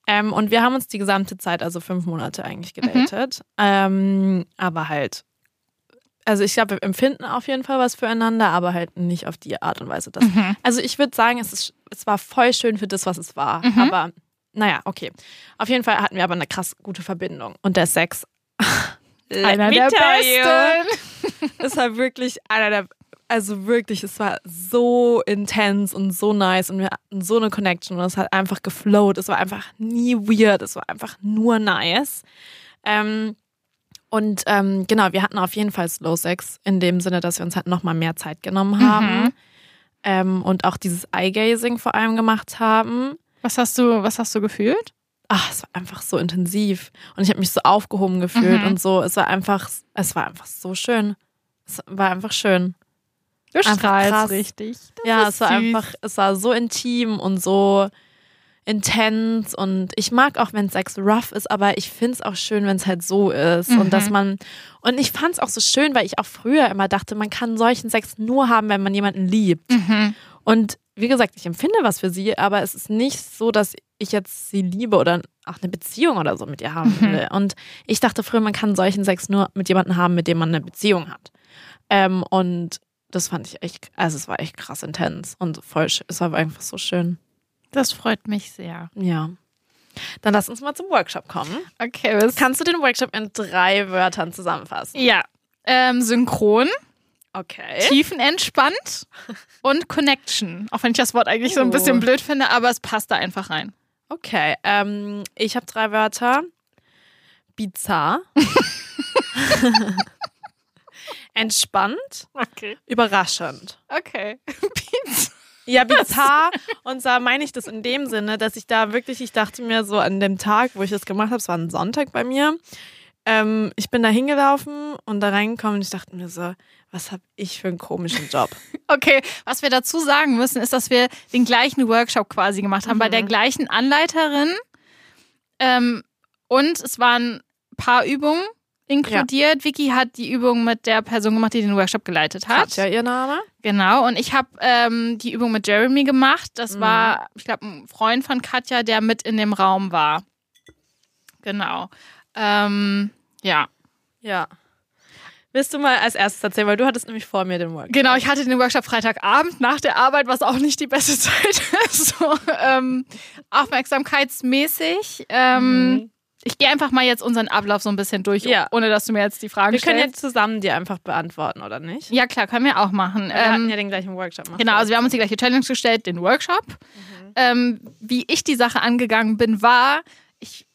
Speaker 2: Ähm, und wir haben uns die gesamte Zeit, also fünf Monate eigentlich gedatet. Ähm, aber halt, also ich glaube, wir empfinden auf jeden Fall was füreinander, aber halt nicht auf die Art und Weise. Dass,
Speaker 1: Mhm.
Speaker 2: Also ich würde sagen, es, ist, es war voll schön für das, was es war.
Speaker 1: Mhm.
Speaker 2: Aber naja, okay. Auf jeden Fall hatten wir aber eine krass gute Verbindung. Und der Sex.
Speaker 1: Einer der besten.
Speaker 2: Es war wirklich einer der, also wirklich, es war so intens und so nice und wir hatten so eine Connection und es hat einfach geflowt. Es war einfach nie weird, es war einfach nur nice. Ähm, und ähm, genau, wir hatten auf jeden Fall Slow Sex in dem Sinne, dass wir uns halt nochmal mehr Zeit genommen haben.
Speaker 1: Mhm.
Speaker 2: Ähm, und auch dieses Eye-Gazing vor allem gemacht haben.
Speaker 1: Was hast du, was hast du gefühlt?
Speaker 2: Ach, es war einfach so intensiv. Und ich habe mich so aufgehoben gefühlt
Speaker 1: Mhm.
Speaker 2: und so. Es war einfach, es war einfach so schön. Es war einfach schön.
Speaker 1: Du
Speaker 2: Einfach
Speaker 1: strahlst
Speaker 2: krass.
Speaker 1: richtig. Das
Speaker 2: ja, es war
Speaker 1: süß.
Speaker 2: einfach, es war so intim und so intens und ich mag auch, wenn Sex rough ist, aber ich finde es auch schön, wenn es halt so ist
Speaker 1: Mhm.
Speaker 2: und dass man und ich fand es auch so schön, weil ich auch früher immer dachte, man kann solchen Sex nur haben, wenn man jemanden liebt.
Speaker 1: Mhm.
Speaker 2: Und wie gesagt, ich empfinde was für sie, aber es ist nicht so, dass ich jetzt sie liebe oder auch eine Beziehung oder so mit ihr haben
Speaker 1: Mhm.
Speaker 2: will. Und ich dachte früher, man kann solchen Sex nur mit jemandem haben, mit dem man eine Beziehung hat. Ähm, und das fand ich echt, also es war echt krass intens und voll, es war einfach so schön.
Speaker 1: Das freut mich sehr.
Speaker 2: Ja. Dann lass uns mal zum Workshop kommen.
Speaker 1: Okay, was
Speaker 2: Kannst du den Workshop in drei Wörtern zusammenfassen?
Speaker 1: Ja. Ähm, synchron,
Speaker 2: Okay.
Speaker 1: tiefenentspannt und Connection. Auch wenn ich das Wort eigentlich so ein
Speaker 2: Oh.
Speaker 1: bisschen blöd finde, aber es passt da einfach rein.
Speaker 2: Okay. Ähm, ich habe drei Wörter. Bizarr. Entspannt.
Speaker 1: Okay.
Speaker 2: Überraschend.
Speaker 1: Okay. Pizza.
Speaker 2: Ja, bizarr. Und zwar meine ich das in dem Sinne, dass ich da wirklich, ich dachte mir so an dem Tag, wo ich das gemacht habe, es war ein Sonntag bei mir. Ähm, ich bin da hingelaufen und da reingekommen und ich dachte mir so, was habe ich für einen komischen Job?
Speaker 1: Okay, was wir dazu sagen müssen, ist, dass wir den gleichen Workshop quasi gemacht haben, bei der gleichen Anleiterin. Ähm, und es waren ein paar Übungen inkludiert. Vicky hat die Übung mit der Person gemacht, die den Workshop geleitet hat.
Speaker 2: Katja, ihr Name?
Speaker 1: Genau, und ich habe ähm, die Übung mit Jeremy gemacht. Das
Speaker 2: Mhm.
Speaker 1: war, ich glaube, ein Freund von Katja, der mit in dem Raum war. Genau. Ähm, ja.
Speaker 2: Ja. Willst du mal als erstes erzählen, weil du hattest nämlich vor mir den Workshop.
Speaker 1: Genau, ich hatte den Workshop Freitagabend nach der Arbeit, was auch nicht die beste Zeit ist. So, ähm, aufmerksamkeitsmäßig. Ähm,
Speaker 2: Mhm.
Speaker 1: Ich gehe einfach mal jetzt unseren Ablauf so ein bisschen durch,
Speaker 2: Ja.
Speaker 1: ohne dass du mir jetzt die Fragen
Speaker 2: Wir können
Speaker 1: stellst.
Speaker 2: jetzt zusammen die einfach beantworten, oder nicht?
Speaker 1: ja, klar, können wir auch machen.
Speaker 2: Wir hatten
Speaker 1: Ähm,
Speaker 2: ja den gleichen Workshop.
Speaker 1: Genau, also wir haben uns die gleiche Challenge gestellt, den Workshop. Ähm, wie ich die Sache angegangen bin, war, ich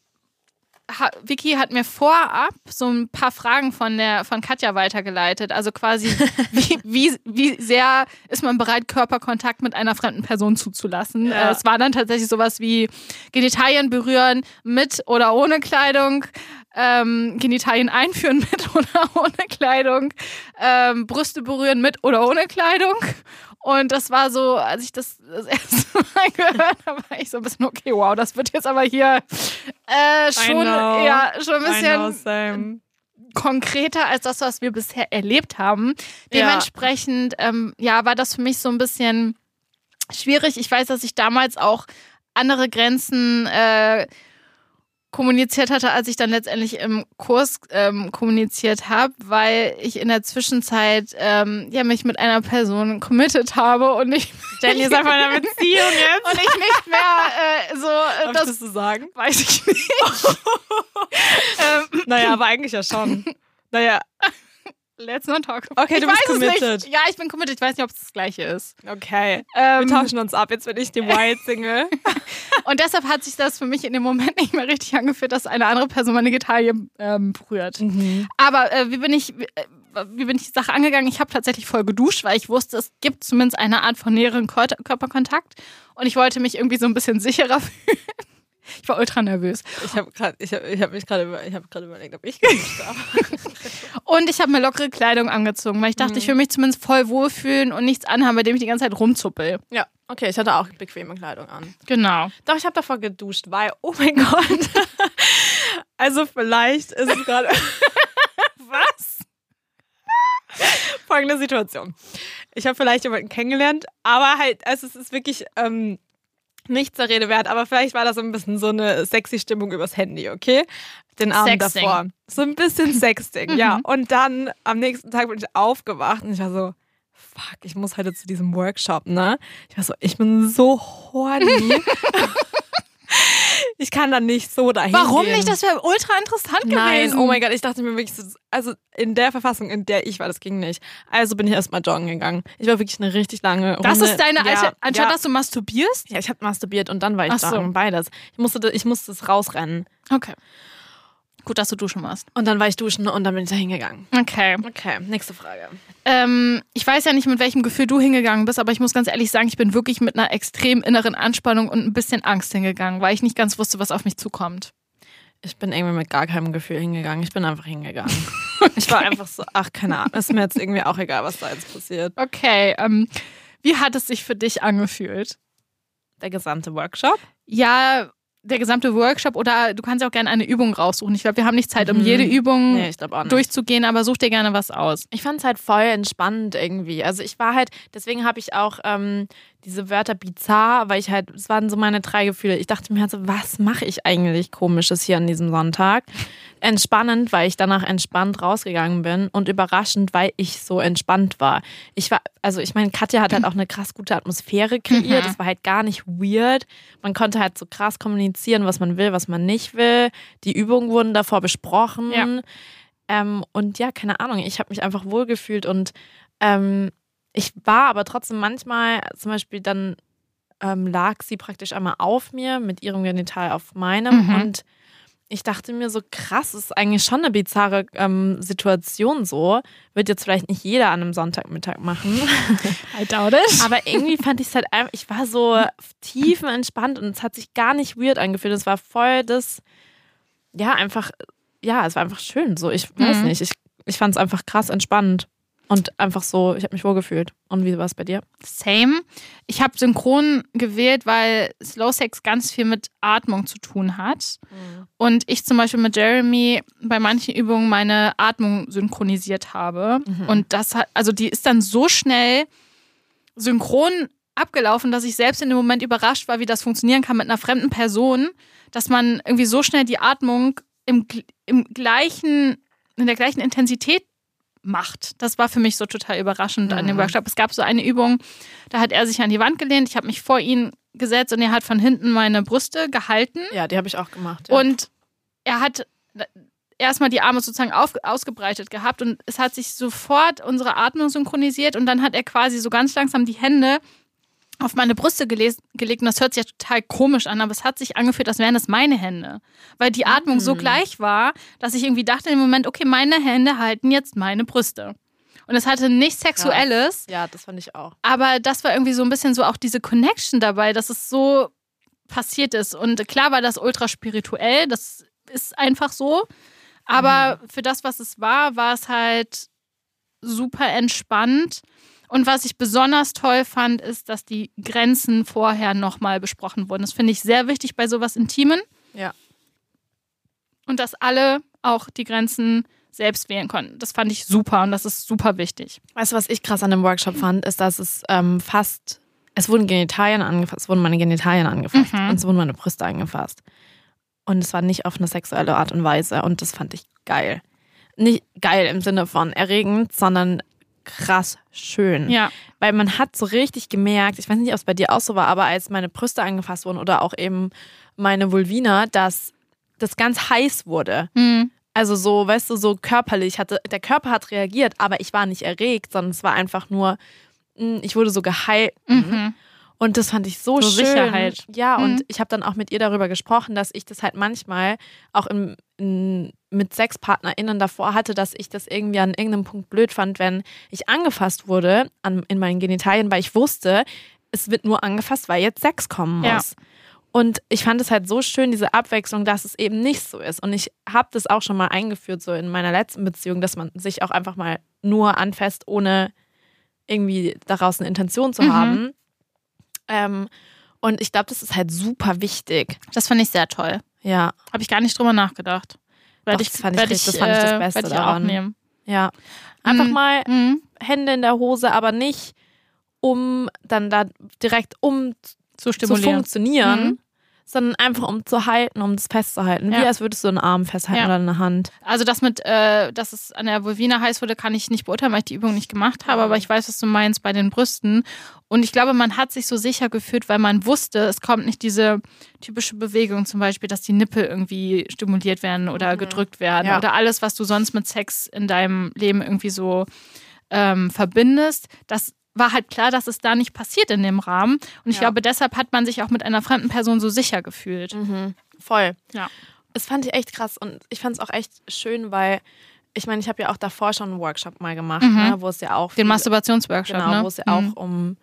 Speaker 1: ha, Vicky hat mir vorab so ein paar Fragen von der von Katja weitergeleitet. Also quasi, wie, wie, wie sehr ist man bereit, Körperkontakt mit einer fremden Person zuzulassen?
Speaker 2: Ja.
Speaker 1: Äh, es war dann tatsächlich sowas wie Genitalien berühren mit oder ohne Kleidung. Ähm, Genitalien einführen mit oder ohne Kleidung, ähm, Brüste berühren mit oder ohne Kleidung. Und das war so, als ich das das erste Mal gehört habe, war ich so ein bisschen, okay, wow, das wird jetzt aber hier äh, schon, ja, schon ein bisschen konkreter als das, was wir bisher erlebt haben.
Speaker 2: Ja.
Speaker 1: Dementsprechend, ähm, ja, war das für mich so ein bisschen schwierig. Ich weiß, dass ich damals auch andere Grenzen äh, kommuniziert hatte, als ich dann letztendlich im Kurs ähm, kommuniziert habe, weil ich in der Zwischenzeit ähm, ja mich mit einer Person committed habe und ich
Speaker 2: Jenny ist einfach in einer Beziehung jetzt.
Speaker 1: und ich nicht mehr äh, so äh, das
Speaker 2: das so sagen?
Speaker 1: weiß ich nicht. ähm,
Speaker 2: Naja, aber eigentlich ja schon. Naja,
Speaker 1: let's not talk about
Speaker 2: Okay,
Speaker 1: ich
Speaker 2: du bist
Speaker 1: weiß es
Speaker 2: committed.
Speaker 1: Nicht. Ja, ich bin committed. Ich weiß nicht, ob es das gleiche ist.
Speaker 2: okay.
Speaker 1: Ähm,
Speaker 2: Wir tauschen uns ab. Jetzt bin ich die Wild Single.
Speaker 1: Und deshalb hat sich das für mich in dem Moment nicht mehr richtig angefühlt, dass eine andere Person meine Gitarre ähm, berührt. Aber äh, wie bin ich, wie, äh, wie bin ich die Sache angegangen? Ich habe tatsächlich voll geduscht, weil ich wusste, es gibt zumindest eine Art von näheren Kör Körperkontakt. Und ich wollte mich irgendwie so ein bisschen sicherer fühlen. Ich war ultra nervös.
Speaker 2: Ich habe ich habe, ich habe mich gerade, ich gerade überlegt, ob ich habe.
Speaker 1: Und ich habe mir lockere Kleidung angezogen, weil ich dachte, ich will mich zumindest voll wohlfühlen und nichts anhaben, bei dem ich die ganze Zeit rumzuppel.
Speaker 2: Ja, okay, ich hatte auch bequeme Kleidung an.
Speaker 1: Genau.
Speaker 2: Doch, ich habe davor geduscht, weil, oh mein Gott. Also vielleicht ist es gerade. Was? Folgende Situation. Ich habe vielleicht jemanden kennengelernt, aber halt, also es ist wirklich, ähm, Nicht zur Rede wert, aber vielleicht war das so ein bisschen so eine sexy Stimmung übers Handy, okay? Den Abend
Speaker 1: Sexting.
Speaker 2: davor. So ein bisschen Sexting, ja.
Speaker 1: Mhm.
Speaker 2: Und dann am nächsten Tag bin ich aufgewacht und ich war so, fuck, ich muss heute zu diesem Workshop, ne? Ich war so, ich bin so horny. ich kann da nicht so dahin
Speaker 1: Warum
Speaker 2: gehen.
Speaker 1: nicht? Das wäre ultra interessant
Speaker 2: Nein,
Speaker 1: gewesen.
Speaker 2: oh mein Gott, ich dachte mir wirklich, so, also in der Verfassung, in der ich war, das ging nicht. Also bin ich erstmal joggen gegangen. Ich war wirklich eine richtig lange Runde.
Speaker 1: Das ist deine
Speaker 2: ja,
Speaker 1: alte, anstatt
Speaker 2: ja.
Speaker 1: dass du masturbierst?
Speaker 2: Ja, ich habe masturbiert und dann war ich
Speaker 1: Ach so.
Speaker 2: joggen, beides. Ich musste, ich musste es rausrennen.
Speaker 1: Okay. Gut, dass du duschen warst.
Speaker 2: Und dann war ich duschen und dann bin ich da hingegangen.
Speaker 1: Okay.
Speaker 2: Okay, nächste Frage.
Speaker 1: Ähm, ich weiß ja nicht, mit welchem Gefühl du hingegangen bist, aber ich muss ganz ehrlich sagen, ich bin wirklich mit einer extrem inneren Anspannung und ein bisschen Angst hingegangen, weil ich nicht ganz wusste, was auf mich zukommt.
Speaker 2: Ich bin irgendwie mit gar keinem Gefühl hingegangen. Ich bin einfach hingegangen. Ich war einfach so, ach, keine Ahnung. Ist mir jetzt irgendwie auch egal, was da jetzt passiert.
Speaker 1: Okay, ähm, wie hat es sich für dich angefühlt?
Speaker 2: Der gesamte Workshop?
Speaker 1: Ja, der gesamte Workshop oder du kannst ja auch gerne eine Übung raussuchen. Ich glaube, wir haben nicht Zeit, um
Speaker 2: Mhm.
Speaker 1: jede Übung
Speaker 2: Nee,
Speaker 1: durchzugehen, aber such dir gerne was aus.
Speaker 2: Ich fand es halt voll entspannend irgendwie. Also ich war halt, deswegen habe ich auch ähm, diese Wörter bizarr, weil ich halt, es waren so meine drei Gefühle. Ich dachte mir halt so, was mache ich eigentlich komisches hier an diesem Sonntag? Entspannend, weil ich danach entspannt rausgegangen bin und überraschend, weil ich so entspannt war. Ich war, also ich meine, Katja hat halt auch eine krass gute Atmosphäre kreiert.
Speaker 1: Mhm.
Speaker 2: Es war halt gar nicht weird. Man konnte halt so krass kommunizieren, was man will, was man nicht will. Die Übungen wurden davor besprochen.
Speaker 1: Ja.
Speaker 2: Ähm, und ja, keine Ahnung, ich habe mich einfach wohlgefühlt und ähm, ich war aber trotzdem manchmal, zum Beispiel dann ähm, lag sie praktisch einmal auf mir mit ihrem Genital auf meinem
Speaker 1: Mhm.
Speaker 2: und ich dachte mir so, krass, ist eigentlich schon eine bizarre ähm, Situation so. Wird jetzt vielleicht nicht jeder an einem Sonntagmittag machen.
Speaker 1: I doubt it.
Speaker 2: Aber irgendwie fand ich es halt einfach, ich war so tiefenentspannt und es hat sich gar nicht weird angefühlt. Es war voll das, ja, einfach, ja, es war einfach schön. So, ich weiß
Speaker 1: Mhm.
Speaker 2: nicht. Ich, ich fand es einfach krass entspannend. Und einfach so, ich habe mich wohlgefühlt. Und wie war es bei dir?
Speaker 1: Same. Ich habe synchron gewählt, weil Slow Sex ganz viel mit Atmung zu tun hat. Und ich zum Beispiel mit Jeremy bei manchen Übungen meine Atmung synchronisiert habe. Und das hat, also die ist dann so schnell synchron abgelaufen, dass ich selbst in dem Moment überrascht war, wie das funktionieren kann mit einer fremden Person, dass man irgendwie so schnell die Atmung im, im gleichen, in der gleichen Intensität macht. Das war für mich so total überraschend an dem
Speaker 2: Mhm.
Speaker 1: Workshop. Es gab so eine Übung, da hat er sich an die Wand gelehnt, ich habe mich vor ihn gesetzt und er hat von hinten meine Brüste gehalten
Speaker 2: Ja, die habe ich auch gemacht. Ja.
Speaker 1: und er hat erstmal die Arme sozusagen auf, ausgebreitet gehabt und es hat sich sofort unsere Atmung synchronisiert und dann hat er quasi so ganz langsam die Hände auf meine Brüste gelegt und das hört sich ja total komisch an, aber es hat sich angefühlt, als wären es meine Hände, weil die Atmung so
Speaker 2: Mhm.
Speaker 1: gleich war, dass ich irgendwie dachte im Moment, okay, meine Hände halten jetzt meine Brüste. Und es hatte nichts Sexuelles,
Speaker 2: ja, das fand ich auch.
Speaker 1: aber das war irgendwie so ein bisschen so auch diese Connection dabei, dass es so passiert ist. Und klar war das ultra spirituell, das ist einfach so. Aber für das, was es war, war es halt super entspannt. Und was ich besonders toll fand, ist, dass die Grenzen vorher nochmal besprochen wurden. Das finde ich sehr wichtig bei sowas Intimen.
Speaker 2: Ja.
Speaker 1: Und dass alle auch die Grenzen selbst wählen konnten. Das fand ich super und das ist super wichtig.
Speaker 2: Weißt du, was ich krass an dem Workshop fand, ist, dass es ähm, fast, es wurden Genitalien angefasst, es wurden meine Genitalien angefasst
Speaker 1: Mhm.
Speaker 2: und es wurden meine Brüste angefasst. Und es war nicht auf eine sexuelle Art und Weise und das fand ich geil. Nicht geil im Sinne von erregend, sondern krass schön.
Speaker 1: Ja.
Speaker 2: Weil man hat so richtig gemerkt, ich weiß nicht, ob es bei dir auch so war, aber als meine Brüste angefasst wurden oder auch eben meine Vulvina, dass das ganz heiß wurde.
Speaker 1: Mhm.
Speaker 2: Also so, weißt du, so körperlich hatte, der Körper hat reagiert, aber ich war nicht erregt, sondern es war einfach nur, mh, ich wurde so gehalten.
Speaker 1: Mhm.
Speaker 2: Und das fand ich so,
Speaker 1: So
Speaker 2: schön.
Speaker 1: Sicherheit.
Speaker 2: Ja,
Speaker 1: Mhm.
Speaker 2: und ich habe dann auch mit ihr darüber gesprochen, dass ich das halt manchmal auch in, in, mit SexpartnerInnen davor hatte, dass ich das irgendwie an irgendeinem Punkt blöd fand, wenn ich angefasst wurde an, in meinen Genitalien, weil ich wusste, es wird nur angefasst, weil jetzt Sex kommen
Speaker 1: Ja.
Speaker 2: muss. Und ich fand es halt so schön, diese Abwechslung, dass es eben nicht so ist. Und ich habe das auch schon mal eingeführt, so in meiner letzten Beziehung, dass man sich auch einfach mal nur anfasst, ohne irgendwie daraus eine Intention zu
Speaker 1: Mhm.
Speaker 2: haben. Ähm, und ich glaube, das ist halt super wichtig.
Speaker 1: Das fand ich sehr toll.
Speaker 2: Ja,
Speaker 1: Habe ich gar nicht drüber nachgedacht.
Speaker 2: Doch,
Speaker 1: ich,
Speaker 2: das fand ich richtig- das fand ich das Beste
Speaker 1: werd ich
Speaker 2: daran.
Speaker 1: auch nehmen.
Speaker 2: ja. Einfach
Speaker 1: Mhm.
Speaker 2: mal
Speaker 1: Mhm.
Speaker 2: Hände in der Hose, aber nicht um dann da direkt um
Speaker 1: zu
Speaker 2: zu funktionieren,
Speaker 1: Mhm.
Speaker 2: Sondern einfach um zu halten, um das festzuhalten. Wie
Speaker 1: Ja.
Speaker 2: als würdest du einen Arm festhalten
Speaker 1: Ja.
Speaker 2: oder eine Hand.
Speaker 1: Also das mit, äh, dass es an der Vulvina heiß wurde, kann ich nicht beurteilen, weil ich die Übung nicht gemacht habe, aber ich weiß, was du meinst bei den Brüsten. Und ich glaube, man hat sich so sicher gefühlt, weil man wusste, es kommt nicht diese typische Bewegung, zum Beispiel, dass die Nippel irgendwie stimuliert werden oder gedrückt werden
Speaker 2: Ja.
Speaker 1: oder alles, was du sonst mit Sex in deinem Leben irgendwie so ähm, verbindest. Das war halt klar, dass es da nicht passiert in dem Rahmen. Und ich
Speaker 2: Ja.
Speaker 1: glaube, deshalb hat man sich auch mit einer fremden Person so sicher gefühlt.
Speaker 2: Voll.
Speaker 1: Ja.
Speaker 2: Das fand ich echt krass und ich fand es auch echt schön, weil ich meine, ich habe ja auch davor schon einen Workshop mal gemacht,
Speaker 1: Mhm.
Speaker 2: ne, wo es ja auch
Speaker 1: Den Masturbationsworkshop,
Speaker 2: genau,
Speaker 1: ne?
Speaker 2: wo es ja
Speaker 1: Mhm.
Speaker 2: auch um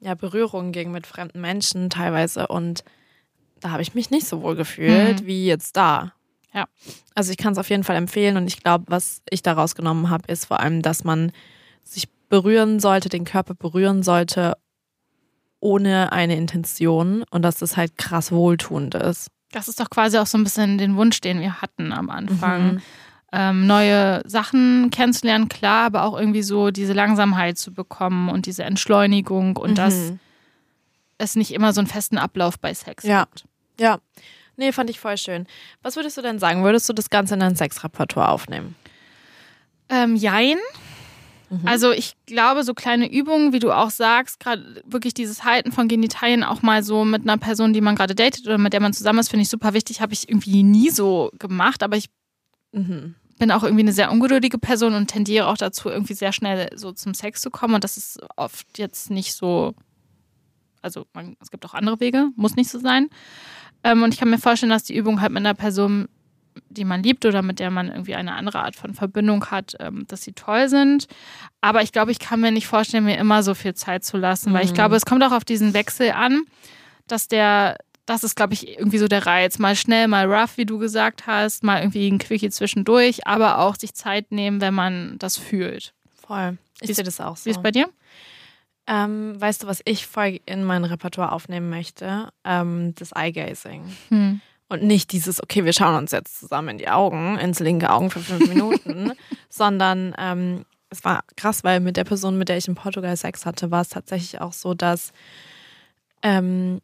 Speaker 2: ja, Berührungen ging mit fremden Menschen teilweise und da habe ich mich nicht so wohl gefühlt
Speaker 1: Mhm.
Speaker 2: wie jetzt da.
Speaker 1: Ja.
Speaker 2: Also ich kann es auf jeden Fall empfehlen und ich glaube, was ich daraus genommen habe, ist vor allem, dass man sich berühren sollte, den Körper berühren sollte, ohne eine Intention und dass das halt krass wohltuend ist.
Speaker 1: Das ist doch quasi auch so ein bisschen den Wunsch, den wir hatten am Anfang.
Speaker 2: Mhm.
Speaker 1: Ähm, neue Sachen kennenzulernen, klar, aber auch irgendwie so diese Langsamkeit zu bekommen und diese Entschleunigung und dass
Speaker 2: Mhm.
Speaker 1: es nicht immer so einen festen Ablauf bei Sex
Speaker 2: Ja.
Speaker 1: gibt.
Speaker 2: Ja. Nee, fand ich voll schön. Was würdest du denn sagen? Würdest du das Ganze in dein Sexrepertoire aufnehmen?
Speaker 1: Ähm, jein.
Speaker 2: Mhm.
Speaker 1: Also ich glaube, so kleine Übungen, wie du auch sagst, gerade wirklich dieses Halten von Genitalien auch mal so mit einer Person, die man gerade datet oder mit der man zusammen ist, finde ich super wichtig. Habe ich irgendwie nie so gemacht, aber ich
Speaker 2: Mhm.
Speaker 1: bin auch irgendwie eine sehr ungeduldige Person und tendiere auch dazu, irgendwie sehr schnell so zum Sex zu kommen. Und das ist oft jetzt nicht so. Also, man, es gibt auch andere Wege, muss nicht so sein. Ähm, und ich kann mir vorstellen, dass die Übung halt mit einer Person, die man liebt oder mit der man irgendwie eine andere Art von Verbindung hat, ähm, dass sie toll sind. Aber ich glaube, ich kann mir nicht vorstellen, mir immer so viel Zeit zu lassen, weil ich
Speaker 2: Mhm.
Speaker 1: glaube, es kommt auch auf diesen Wechsel an, dass der, das ist, glaube ich, irgendwie so der Reiz. Mal schnell, mal rough, wie du gesagt hast, mal irgendwie ein Quickie zwischendurch, aber auch sich Zeit nehmen, wenn man das fühlt.
Speaker 2: Voll. Ich sehe das auch so.
Speaker 1: Wie ist bei dir?
Speaker 2: Ähm, weißt du, was ich voll in mein Repertoire aufnehmen möchte? Ähm, das Eye-Gazing.
Speaker 1: Hm.
Speaker 2: Und nicht dieses, okay, wir schauen uns jetzt zusammen in die Augen, ins linke Augen für fünf Minuten, sondern ähm, es war krass, weil mit der Person, mit der ich in Portugal Sex hatte, war es tatsächlich auch so, dass ähm,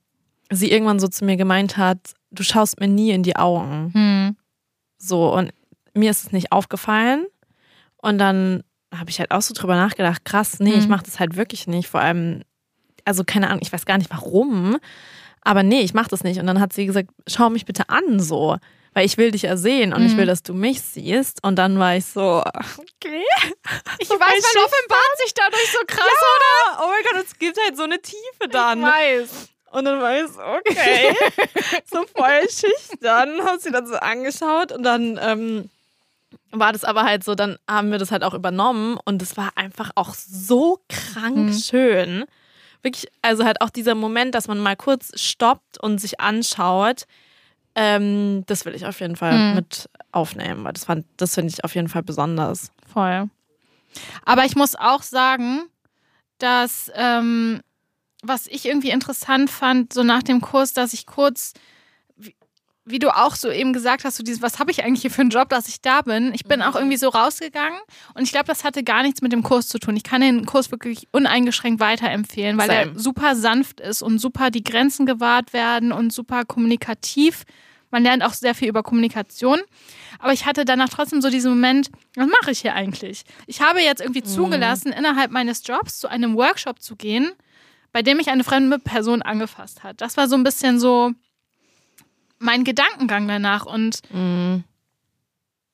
Speaker 2: sie irgendwann so zu mir gemeint hat, du schaust mir nie in die Augen.
Speaker 1: Hm.
Speaker 2: So, und mir ist es nicht aufgefallen. Und dann habe ich halt auch so drüber nachgedacht, krass, nee, ich
Speaker 1: Mhm.
Speaker 2: mache das halt wirklich nicht. Vor allem, also keine Ahnung, ich weiß gar nicht warum, aber nee, ich mache das nicht. Und dann hat sie gesagt, schau mich bitte an, so. Weil ich will dich ja sehen und ich
Speaker 1: Mhm.
Speaker 2: will, dass du mich siehst. Und dann war ich so, okay.
Speaker 1: Ich
Speaker 2: So
Speaker 1: weiß, man offenbart sich dadurch so krass,
Speaker 2: Ja, oh mein Gott, es gibt halt so eine Tiefe dann.
Speaker 1: weiß.
Speaker 2: Und dann war ich so, okay. so voll schüchtern. Hab sie dann so angeschaut und dann ähm, war das aber halt so, dann haben wir das halt auch übernommen und es war einfach auch so krank
Speaker 1: Mhm.
Speaker 2: schön. Wirklich, also halt auch dieser Moment, dass man mal kurz stoppt und sich anschaut, ähm, das will ich auf jeden Fall
Speaker 1: Mhm.
Speaker 2: mit aufnehmen, weil das, fand- das finde ich auf jeden Fall besonders.
Speaker 1: Voll. Aber ich muss auch sagen, dass ähm, was ich irgendwie interessant fand, so nach dem Kurs, dass ich kurz, wie, du auch so eben gesagt hast, so dieses, was habe ich eigentlich hier für einen Job, dass ich da bin. Ich bin auch irgendwie so rausgegangen und ich glaube, das hatte gar nichts mit dem Kurs zu tun. Ich kann den Kurs wirklich uneingeschränkt weiterempfehlen, weil
Speaker 2: Same.
Speaker 1: er super sanft ist und super die Grenzen gewahrt werden und super kommunikativ. Man lernt auch sehr viel über Kommunikation. Aber ich hatte danach trotzdem so diesen Moment, was mache ich hier eigentlich? Ich habe jetzt irgendwie zugelassen, innerhalb meines Jobs zu einem Workshop zu gehen, bei dem mich eine fremde Person angefasst hat. Das war so ein bisschen so mein Gedankengang danach. Und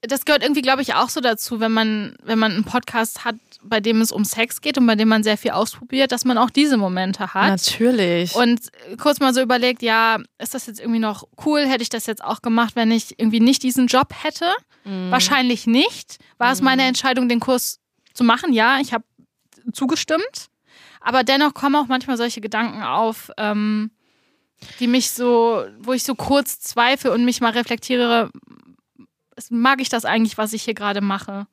Speaker 1: das gehört irgendwie, glaube ich, auch so dazu, wenn man, wenn man einen Podcast hat, bei dem es um Sex geht und bei dem man sehr viel ausprobiert, dass man auch diese Momente hat.
Speaker 2: Natürlich.
Speaker 1: Und kurz mal so überlegt, ja, ist das jetzt irgendwie noch cool? Hätte ich das jetzt auch gemacht, wenn ich irgendwie nicht diesen Job hätte?
Speaker 2: Mhm.
Speaker 1: Wahrscheinlich nicht. War es meine Entscheidung, den Kurs zu machen? Ja, ich habe zugestimmt. Aber dennoch kommen auch manchmal solche Gedanken auf, ähm, die mich so, wo ich so kurz zweifle und mich mal reflektiere, mag ich das eigentlich, was ich hier gerade mache?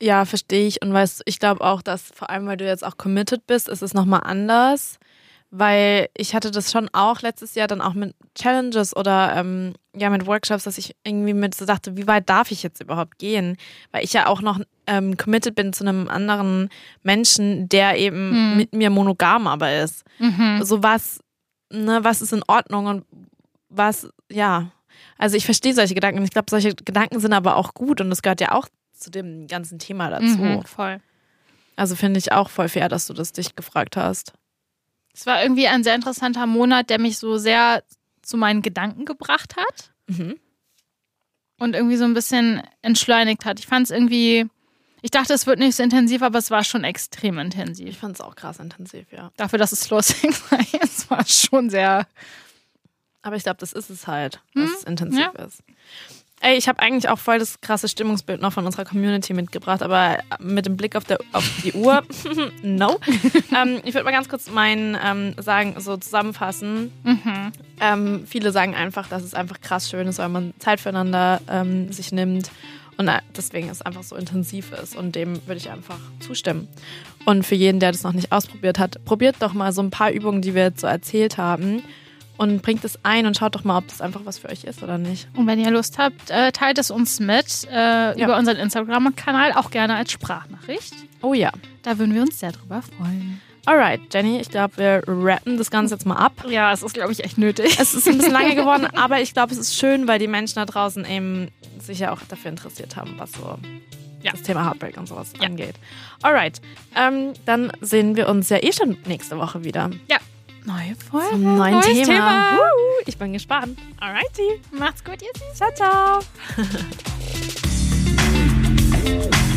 Speaker 2: Ja, verstehe ich. Und weißt ich glaube auch, dass vor allem, weil du jetzt auch committed bist, ist es nochmal anders. Weil ich hatte das schon auch letztes Jahr dann auch mit Challenges oder ähm, ja mit Workshops, dass ich irgendwie mit so dachte, wie weit darf ich jetzt überhaupt gehen? Weil ich ja auch noch ähm, committed bin zu einem anderen Menschen, der eben
Speaker 1: Mhm.
Speaker 2: mit mir monogam aber ist.
Speaker 1: Mhm.
Speaker 2: So was ne, was ist in Ordnung und was, ja. Also ich verstehe solche Gedanken. Ich glaube, solche Gedanken sind aber auch gut und das gehört ja auch zu dem ganzen Thema dazu.
Speaker 1: Mhm, voll.
Speaker 2: Also finde ich auch voll fair, dass du das dich gefragt hast.
Speaker 1: Es war irgendwie ein sehr interessanter Monat, der mich so sehr zu meinen Gedanken gebracht hat
Speaker 2: Mhm.
Speaker 1: und irgendwie so ein bisschen entschleunigt hat. Ich fand es irgendwie, ich dachte, es wird nicht so intensiv, aber es war schon extrem
Speaker 2: Ich
Speaker 1: intensiv.
Speaker 2: fand es auch krass intensiv, ja.
Speaker 1: Dafür, dass es Slow Sex war, es war schon sehr.
Speaker 2: Aber ich glaube, das ist es halt, dass
Speaker 1: Mhm,
Speaker 2: es intensiv
Speaker 1: ja.
Speaker 2: ist. Ey, ich habe eigentlich auch voll das krasse Stimmungsbild noch von unserer Community mitgebracht, aber mit dem Blick auf, der, auf die Uhr, no. ähm, ich würde mal ganz kurz meinen ähm, sagen, so zusammenfassen.
Speaker 1: Mhm.
Speaker 2: Ähm, viele sagen einfach, dass es einfach krass schön ist, weil man Zeit füreinander ähm, sich nimmt und äh, deswegen es einfach so intensiv ist und dem würde ich einfach zustimmen. Und für jeden, der das noch nicht ausprobiert hat, probiert doch mal so ein paar Übungen, die wir jetzt so erzählt haben und bringt es ein und schaut doch mal, ob das einfach was für euch ist oder nicht.
Speaker 1: Und wenn ihr Lust habt, äh, teilt es uns mit äh, über unseren Instagram-Kanal, auch gerne als Sprachnachricht.
Speaker 2: Oh ja.
Speaker 1: Da würden wir uns sehr drüber freuen.
Speaker 2: Alright, Jenny, ich glaube, wir rappen das Ganze jetzt mal ab.
Speaker 1: Ja, es ist, glaube ich, echt nötig.
Speaker 2: Es ist ein bisschen lange geworden, aber ich glaube, es ist schön, weil die Menschen da draußen eben sich ja auch dafür interessiert haben, was so
Speaker 1: Ja.
Speaker 2: das Thema Heartbreak und sowas
Speaker 1: Ja.
Speaker 2: angeht. Alright, ähm, dann sehen wir uns ja eh schon nächste Woche wieder.
Speaker 1: Ja. Neue Folge.
Speaker 2: Zum neuen
Speaker 1: neues
Speaker 2: Thema.
Speaker 1: Thema.
Speaker 2: Ich bin gespannt. Alrighty.
Speaker 1: Macht's gut, ihr Süßen.
Speaker 2: Ciao, ciao.